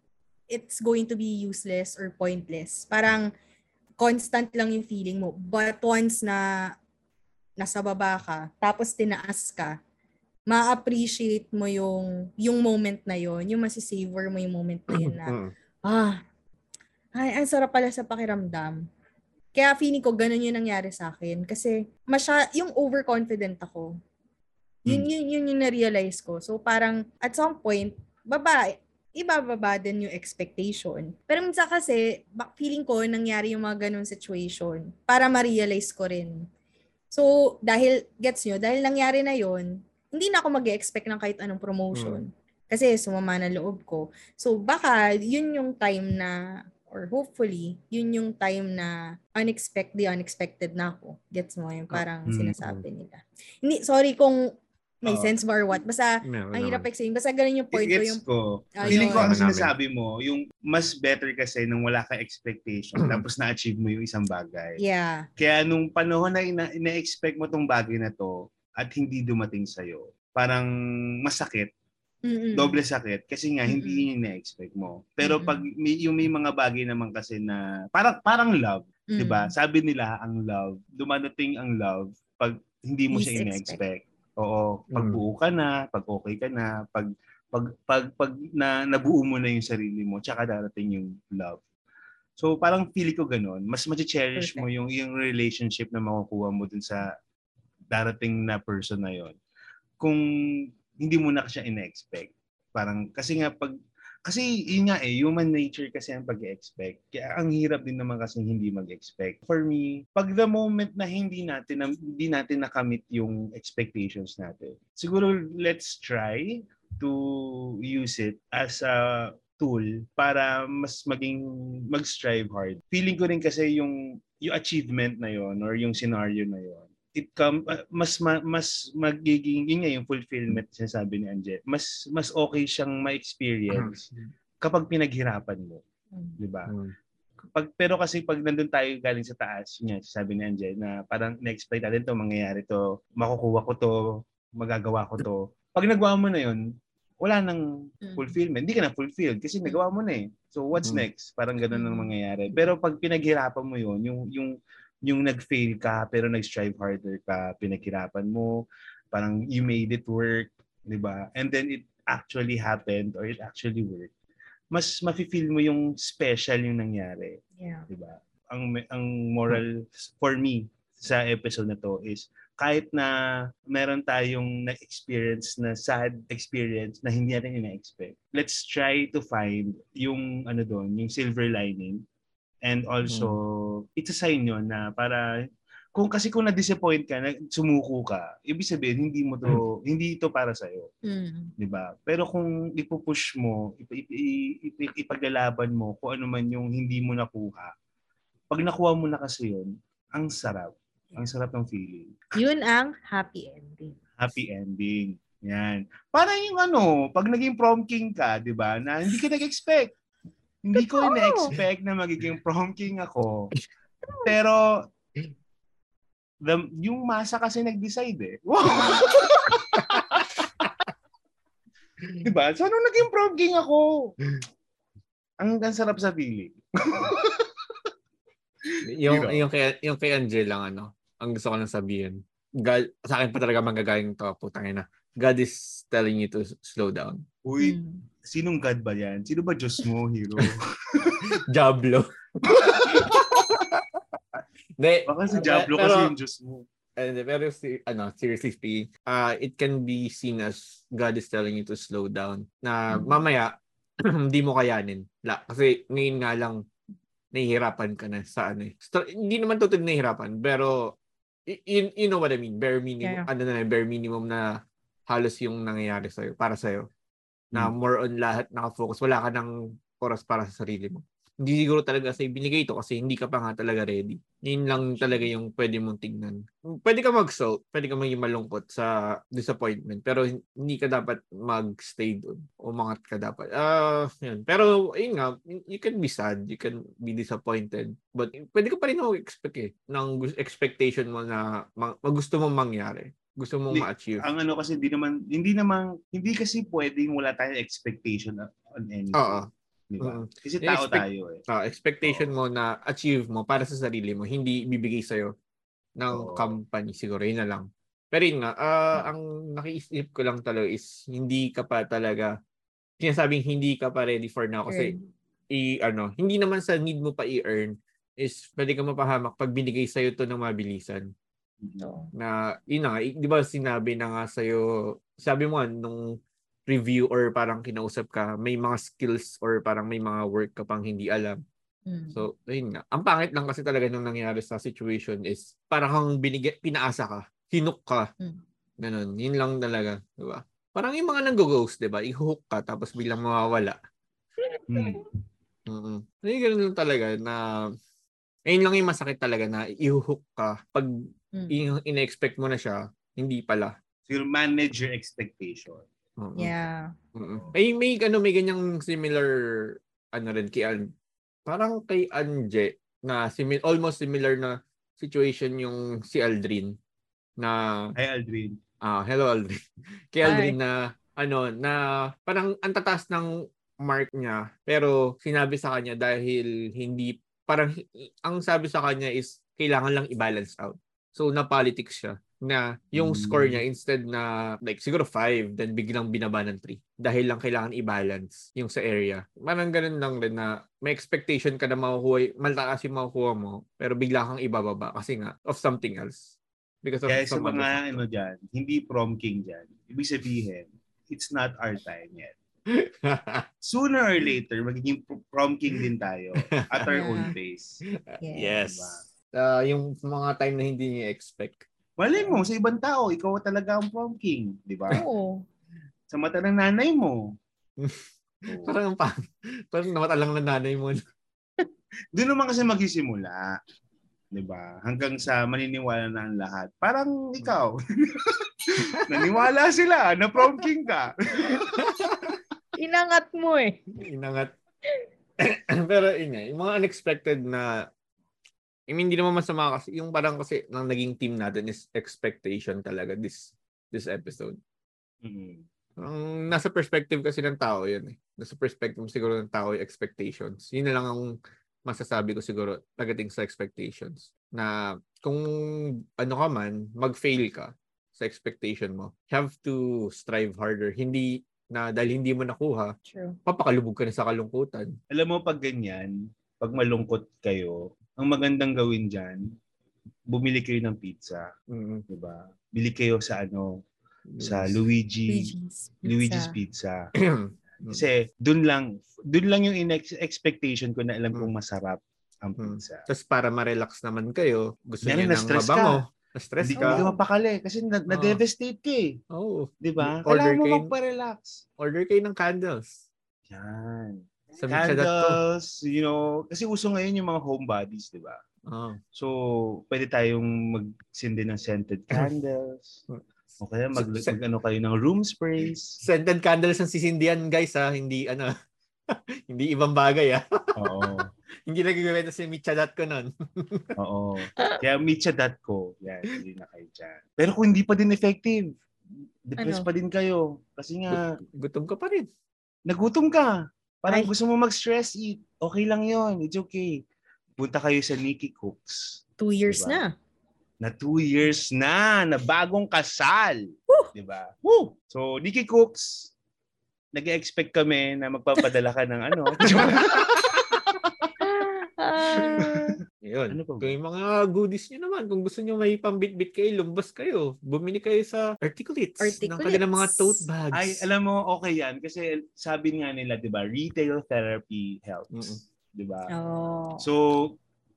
it's going to be useless or pointless. Parang constant lang yung feeling mo. But once na nasa baba ka, tapos tinaas ka, ma-appreciate mo yung yung moment na yon yung masisavor mo yung moment na yun na Mm. ah, ay, ang sarap pala sa pakiramdam. Kaya feeling ko ganun yung nangyari sa akin. Kasi masya, yung overconfident ako. Yun, Hmm. yun, yun yung na-realize ko. So parang at some point, baba, ibababa din yung expectation. Pero minsan kasi, bak- feeling ko nangyari yung mga ganun situation para ma-realize ko rin. So, dahil, gets nyo, dahil nangyari na yon hindi na ako mag expect ng kahit anong promotion. Kasi sumama na loob ko. So, baka yun yung time na, or hopefully, yun yung time na unexpected, the unexpected na ako. Gets mo yung parang Mm. sinasabi nila. Hindi, sorry kung may Oo. sense ba or what. Basta, Meron ang hirap explain. Basta ganun yung point ko. Gets Yung, ko. Ah, Feeling ko yun. ang Namin. sinasabi mo, yung mas better kasi nung wala ka expectation tapos na-achieve mo yung isang bagay. yeah. Kaya nung panahon na ina- ina-expect mo tong bagay na to at hindi dumating sa'yo, parang masakit, Mm-mm. doble sakit kasi nga hindi Mm-mm. yun yung na-expect mo. Pero Mm-mm. pag may, yung may mga bagay naman kasi na parang parang love, Mm. 'di ba? Sabi nila ang love, dumadating ang love pag hindi mo siya Least ina-expect. Oo, pag Mm. buo ka na, pag okay ka na, pag pag pag, pag na nabuo mo na yung sarili mo, tsaka darating yung love. So parang feeling ko ganun, mas ma-cherish mo yung yung relationship na makukuha mo dun sa darating na person na yon. Kung hindi mo na siya ina-expect. Parang kasi nga pag kasi yun nga eh, human nature kasi ang pag-expect. Kaya ang hirap din naman kasi hindi mag-expect. For me, pag the moment na hindi natin na, hindi natin nakamit yung expectations natin, siguro let's try to use it as a tool para mas maging mag-strive hard. Feeling ko rin kasi yung yung achievement na yon or yung scenario na yon it come uh, mas ma, mas magiging yun nga yung fulfillment sinasabi ni Anje mas mas okay siyang ma-experience kapag pinaghirapan mo Mm. di ba? Mm. pag pero kasi pag nandun tayo galing sa taas yun nga sabi ni Anje na parang na-expect natin to mangyayari to makukuha ko to magagawa ko to. Pag nagawa mo na yun wala nang Mm. fulfillment. Hindi ka na fulfilled kasi nagawa mo na eh. So what's next? Parang ganun ang mangyayari. Pero pag pinaghirapan mo yun yung yung yung nag-fail ka pero nag-strive harder ka, pinaghirapan mo, parang you made it work, 'di ba? And then it actually happened or it actually worked. Mas mafe-feel mo yung special yung nangyari, Yeah. 'di ba? Ang ang moral for me sa episode na to is kahit na meron tayong na-experience na sad experience na hindi natin ina-expect. Let's try to find yung ano doon, yung silver lining And also, it's a sign yun na para, kung kasi kung na-disappoint ka, na, sumuko ka, ibig sabihin, hindi mo to, hindi ito para sa'yo. Mm. di ba? Pero kung ipupush mo, ip, ip, ip, ip- ipaglalaban mo kung ano man yung hindi mo nakuha, pag nakuha mo na kasi yun, ang sarap. Ang sarap ng feeling. Yun ang happy ending. Happy ending. Yan. Parang yung ano, pag naging prom king ka, di ba, na hindi ka nag-expect. Hindi ko Totoo. na-expect na magiging prom king ako. Pero, the, yung masa kasi nag-decide eh. Wow! di ba? So, nung naging prom king ako, ang, ang sarap sa feeling. Yung, Hero. yung, kay, yung kay Angel lang, ano, ang gusto ko lang sabihin. God, sa akin pa talaga manggagaling to, putang ina. God is telling you to slow down. Uy, Mm. Sinong God ba yan? Sino ba Diyos mo, hero? Diablo. Hindi. Baka si pero- Diablo kasi yung Diyos mo. And, pero si, ano, seriously speaking, uh, it can be seen as God is telling you to slow down. Na Mhm. mamaya, hindi mo kayanin. La, kasi ngayon nga lang, nahihirapan ka na sa ano eh. Str- hindi naman totally nahihirapan, pero you, you know what I mean. Bare minimum, Yeah. ano na, bare minimum na halos yung nangyayari sa'yo, para sa'yo. Na Hmm. more on lahat nakafocus. Wala ka ng oras para sa sarili mo. hindi siguro talaga sa binigay ito kasi hindi ka pa nga talaga ready. Yun lang talaga yung pwede mong tingnan. Pwede ka mag-sulk, pwede ka maging malungkot sa disappointment, pero hindi ka dapat mag-stay doon. Umangat ka dapat. Ah, uh, yun. Pero, yun nga, you can be sad, you can be disappointed, but pwede ka pa rin mag-expect eh, ng expectation mo na mag- gusto mong mangyari gusto mong ma-achieve. Ang ano kasi hindi naman hindi naman hindi kasi pwedeng wala tayong expectation on anything. Oo. Di ba? Mm-hmm. Kasi tao expect, tayo eh. Uh, expectation Oo. mo na achieve mo para sa sarili mo, hindi ibibigay sa'yo ng Oo. company siguro. Yun na lang. Pero yun nga, uh, ang nakiisip ko lang talaga is hindi ka pa talaga sinasabing hindi ka pa ready for now kasi i ano, hindi naman sa need mo pa i-earn is pwede ka mapahamak pag binigay sa'yo to ng mabilisan. No. Na, yun na, di ba sinabi na nga sa'yo, sabi mo nung review or parang kinausap ka, may mga skills or parang may mga work ka pang hindi alam. Mm. So, ayun nga. Ang pangit lang kasi talaga nung nangyari sa situation is parang kang binigay, pinaasa ka, hinuk ka. Mm. Ganun. Yun lang talaga. Di ba? Parang yung mga nang-ghost, di ba? I-hook ka tapos bilang mawawala. Mm. Mm-hmm. Ay, ganun lang talaga na ayun lang yung masakit talaga na i-hook ka pag mm. in-expect mo na siya, hindi pala. So, you manage your expectation. Uh-huh. Yeah. Uh-huh. May may ano may ganyang similar ano rin kay An parang kay Anje na simi- almost similar na situation yung si Aldrin na Hi Aldrin. Ah, hello Aldrin. kay Aldrin Hi. na ano na parang ang tataas ng mark niya pero sinabi sa kanya dahil hindi parang ang sabi sa kanya is kailangan lang i-balance out. So na politics siya na yung mm. score niya instead na like siguro 5 then biglang binaba ng 3 dahil lang kailangan i-balance yung sa area. Parang ganun lang din na may expectation ka na makukuha, maltaas yung makukuha mo pero bigla kang ibababa kasi nga of something else. Because of Kaya sa mga ano dyan, hindi prom king dyan, ibig sabihin, it's not our time yet. Sooner or later, magiging prom king din tayo at our own pace. Yes. Diba? Uh, yung mga time na hindi niya expect. Malay mo, sa ibang tao, ikaw talaga ang prom king, di ba? Oo. Sa mata ng nanay mo. parang pa, parang namata lang ng nanay mo. Doon naman kasi magsisimula. Di ba? Hanggang sa maniniwala na ang lahat. Parang ikaw. Naniwala sila na prom king ka. Inangat mo eh. Inangat. Pero yun yung mga unexpected na I mean, hindi naman masama kasi yung parang kasi nang naging team natin is expectation talaga this this episode. Mm-hmm. Ang nasa perspective kasi ng tao yun eh. Nasa perspective siguro ng tao yung expectations. Yun na lang ang masasabi ko siguro pagdating sa expectations. Na kung ano ka man, mag-fail ka sa expectation mo. You have to strive harder. Hindi na dahil hindi mo nakuha, True. papakalubog ka na sa kalungkutan. Alam mo, pag ganyan, pag malungkot kayo, ang magandang gawin dyan, bumili kayo ng pizza. Mm-hmm. Diba? Bili kayo sa ano, yes. sa Luigi, Luigi's Pizza. Luigi's Pizza. Kasi doon lang, doon lang yung expectation ko na alam kong masarap ang pizza. Tapos para ma-relax naman kayo, gusto niyo ng mabango. Ka. Na-stress ka. Hindi ka mapakali kasi na- na-devastate ka eh. Oo. Oh. Di ba? Kailangan mo magpa-relax. Order kayo ng candles. Yan. Sa Candles, you know, kasi uso ngayon yung mga homebodies, di ba? Oh. So, pwede tayong magsindi ng scented candles. O kaya mag, mag ano kayo ng room sprays. Scented candles ang sisindihan, guys, ha? Hindi, ano, hindi ibang bagay, ha? Oo. hindi nagagawin si Micha.co nun. Oo. Kaya Micha.co, yan, hindi na kayo dyan. Pero kung hindi pa din effective, depressed ano? pa din kayo. Kasi nga... Gutom ka pa rin. Nagutom ka. Parang Ay. gusto mo mag-stress eat. Okay lang yon It's okay. Punta kayo sa Nikki Cooks. Two years diba? na. Na two years na. Na bagong kasal. Woo! Diba? Woo! So, Nikki Cooks, nag-expect kami na magpapadala ka ng ano. Yun. Ano pa ba? Kung yung mga goodies nyo naman, kung gusto nyo may pambitbit kayo, lumbas kayo. Bumili kayo sa articulates, articulates. ng kanilang mga tote bags. Ay, alam mo, okay yan. Kasi sabi nga nila, di ba, retail therapy helps. Mm-mm. Di ba? Oh. So,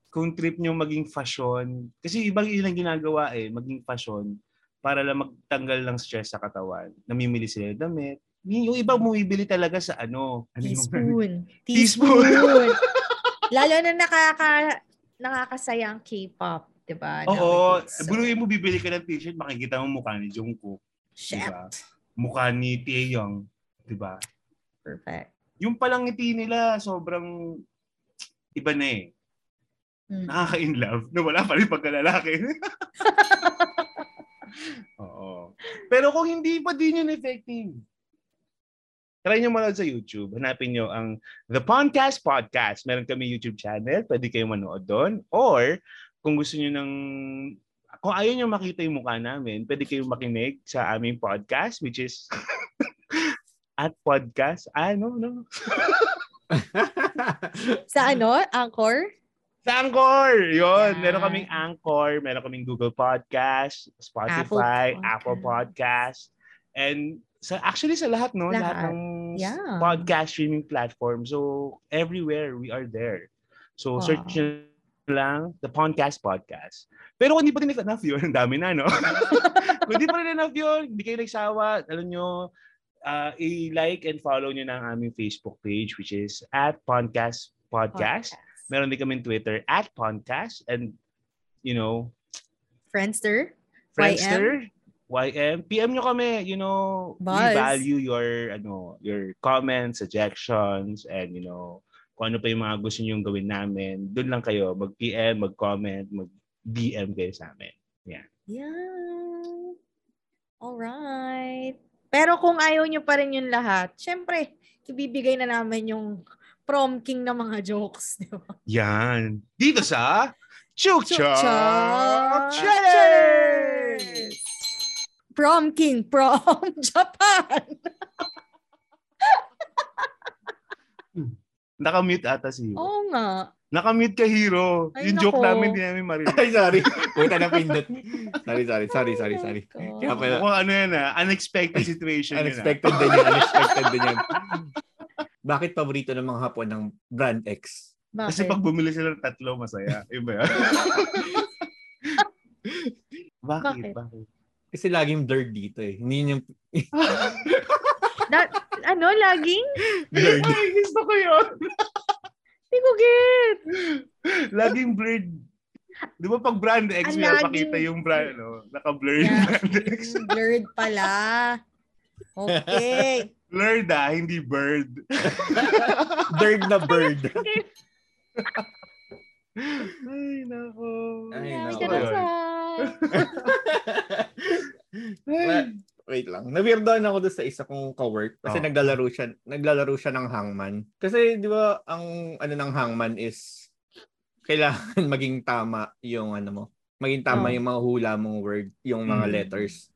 kung trip nyo maging fashion, kasi ibang ilang ginagawa eh, maging fashion, para lang magtanggal ng stress sa katawan. Namimili sila ng damit. Yung iba bumibili talaga sa ano? ano teaspoon. Teaspoon. teaspoon. Lalo na nakaka, nakakasaya ang K-pop, di ba? Oo. So, buluin mo bibili ka ng t-shirt, makikita mo mukha ni Jungkook, Shit. diba? mukha ni Taeyong, di ba? Perfect. Yung palang ngiti nila, sobrang iba na eh. Mm. Nakaka-in love na wala pa rin pagkalalaki. Oo. Pero kung hindi pa din yun effective, try nyo manood sa YouTube. Hanapin nyo ang The Podcast Podcast. Meron kami YouTube channel. Pwede kayo manood doon. Or, kung gusto nyo ng... Kung ayaw nyo makita yung mukha namin, pwede kayong makinig sa aming podcast, which is at podcast. Ah, no, no. Sa ano? Anchor? Sa Anchor! Yun. Yan. Meron kaming Anchor, meron kaming Google Podcast, Spotify, Apple Apple Podcast. And sa actually sa lahat, no? Lahat, Lahat. ng Yeah. podcast streaming platform. So, everywhere we are there. So, Wow. search lang the Podcast Podcast. Pero kung hindi pa rin enough yun, ang dami na, no? kung hindi pa rin enough yun, hindi kayo nagsawa, alam nyo, uh, i-like and follow nyo na ang aming Facebook page, which is at Podcast Podcast. Meron din kami Twitter at Podcast and you know, Friendster? Friendster, YM. PM nyo kami, you know, we Buzz. value your ano, your comments, suggestions and you know, kung ano pa yung mga gusto niyo gawin namin. Doon lang kayo mag-PM, mag-comment, mag-DM kayo sa amin. Yeah. Alright. Pero kung ayaw nyo pa rin yung lahat, syempre, ibibigay na namin yung prom king na mga jokes, di ba? Yan. Dito sa Chuk Chuk Challenge! Prom king from Japan. Nakamute ata si Hiro. Oo nga. Nakamute ka, Hiro. Ay, yung joke nako. namin, di namin marinig. Ay, sorry. Puta na pindot. Sorry, sorry, sorry, sorry, sorry. Oh Kaya pala, Kung ano yan ah, unexpected situation yun ah. unexpected din yan, unexpected din yan. Bakit paborito ng mga Hapon ng brand X? Bakit? Kasi pag bumili sila ng tatlo, masaya. Yun ba yan? Bakit? Bakit? Bakit? Kasi laging blurred dito eh. Hindi yun yung Da- ano, laging? blurred. Ay, gusto ko yun. Hindi ko get. Laging blurred. Di ba pag brand X, may laging- pakita yung brand, no? Naka-blurred Yeah. brand X. Blurred pala. Okay. Blurred ah, hindi bird. Blurred na bird. Ay, nako. Ay, Ay, nako. Wait lang. Nawirdoan ako doon sa isa kong cowork kasi Oh. naglalaro siya, naglalaro siya ng hangman. Kasi 'di ba ang ano ng hangman is kailangan maging tama yung ano mo. Maging tama Oh. yung mga hula mong word, yung mga Mm. letters.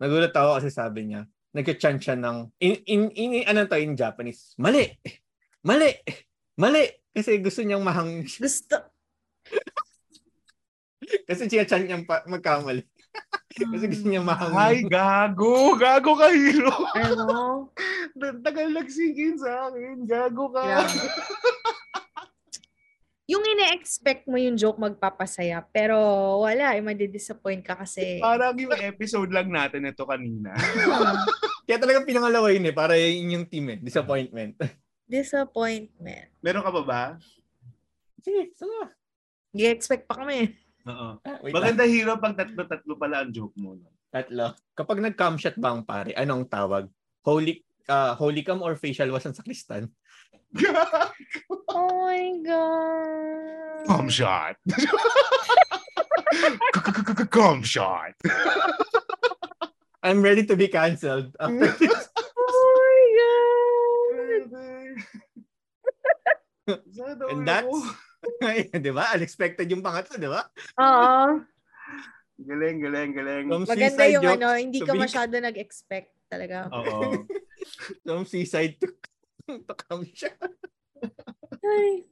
Nagulat ako kasi sabi niya, nagka-chant siya ng in, in, in, ano to in Japanese. Mali. Mali. Mali. Kasi gusto niyang mahang Gusto. kasi siya chant niyang pa, magkamali. kasi gusto niyang mahang Ay, gago. Gago ka, hero. Ano? Tagal nagsink in sa akin. Gago ka. Yeah. Yung ine-expect mo yung joke magpapasaya, pero wala, eh, madidisappoint ka kasi. Parang yung episode lang natin ito kanina. Kaya talaga pinangalawa yun eh, para yun yung team eh, disappointment. Disappointment. Meron ka pa ba? Sige, sige. Gi-expect pa kami. Oo. Ah, wait lang. Maganda hero pag tatlo-tatlo pala ang joke mo. Tatlo. Kapag nag-cam shot ba ang pare, anong tawag? Holy uh, holy cam or facial wash ang sakristan? Oh my God. Cum shot. Cum shot. I'm ready to be cancelled. After this. Oh my God. And that's, di ba? Unexpected yung pangatlo, di ba? Oo. Galing, galing, galing. From Maganda yung jokes ano, hindi ka be- masyado nag-expect talaga. Oo. From seaside to, to cam shot. Ay.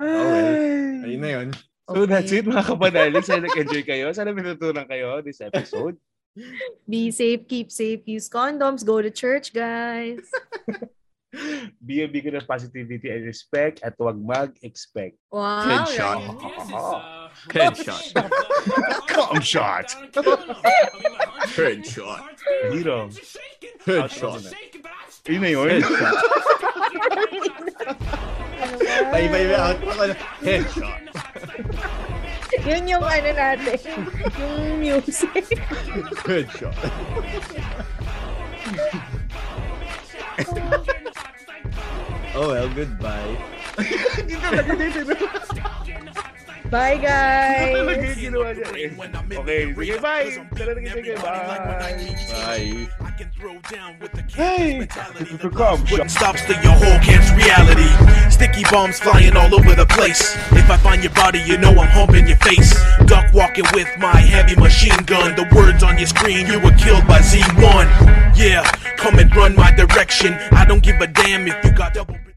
well. Ayun na yun. So that's Okay. it mga kapanali. Sana nag-enjoy kayo. Sana may natutunan kayo this episode. Be safe, keep safe, use condoms, go to church, guys. Be a beacon of positivity and respect at huwag mag-expect. Wow. Headshot. yan. Headshot. Cum shot. Headshot. Hero. Headshot. Yun na yun. Ano iba iba out ako. Headshot. Yun yung ano natin. yung music. Headshot. Oh well, goodbye. Hindi talaga dito. Bye, guys! Talaga yung ginawa niya. Okay, sige, bye. Talaga sige, bye. Bye. Hey, come. Wouldn't stop your whole camp's reality. Sticky bombs flying all over the place. If I find your body, you know I'm humping your face. Duck walking with my heavy machine gun. The words on your screen, you were killed by Z1. Yeah, come and run my direction. I don't give a damn if you got double.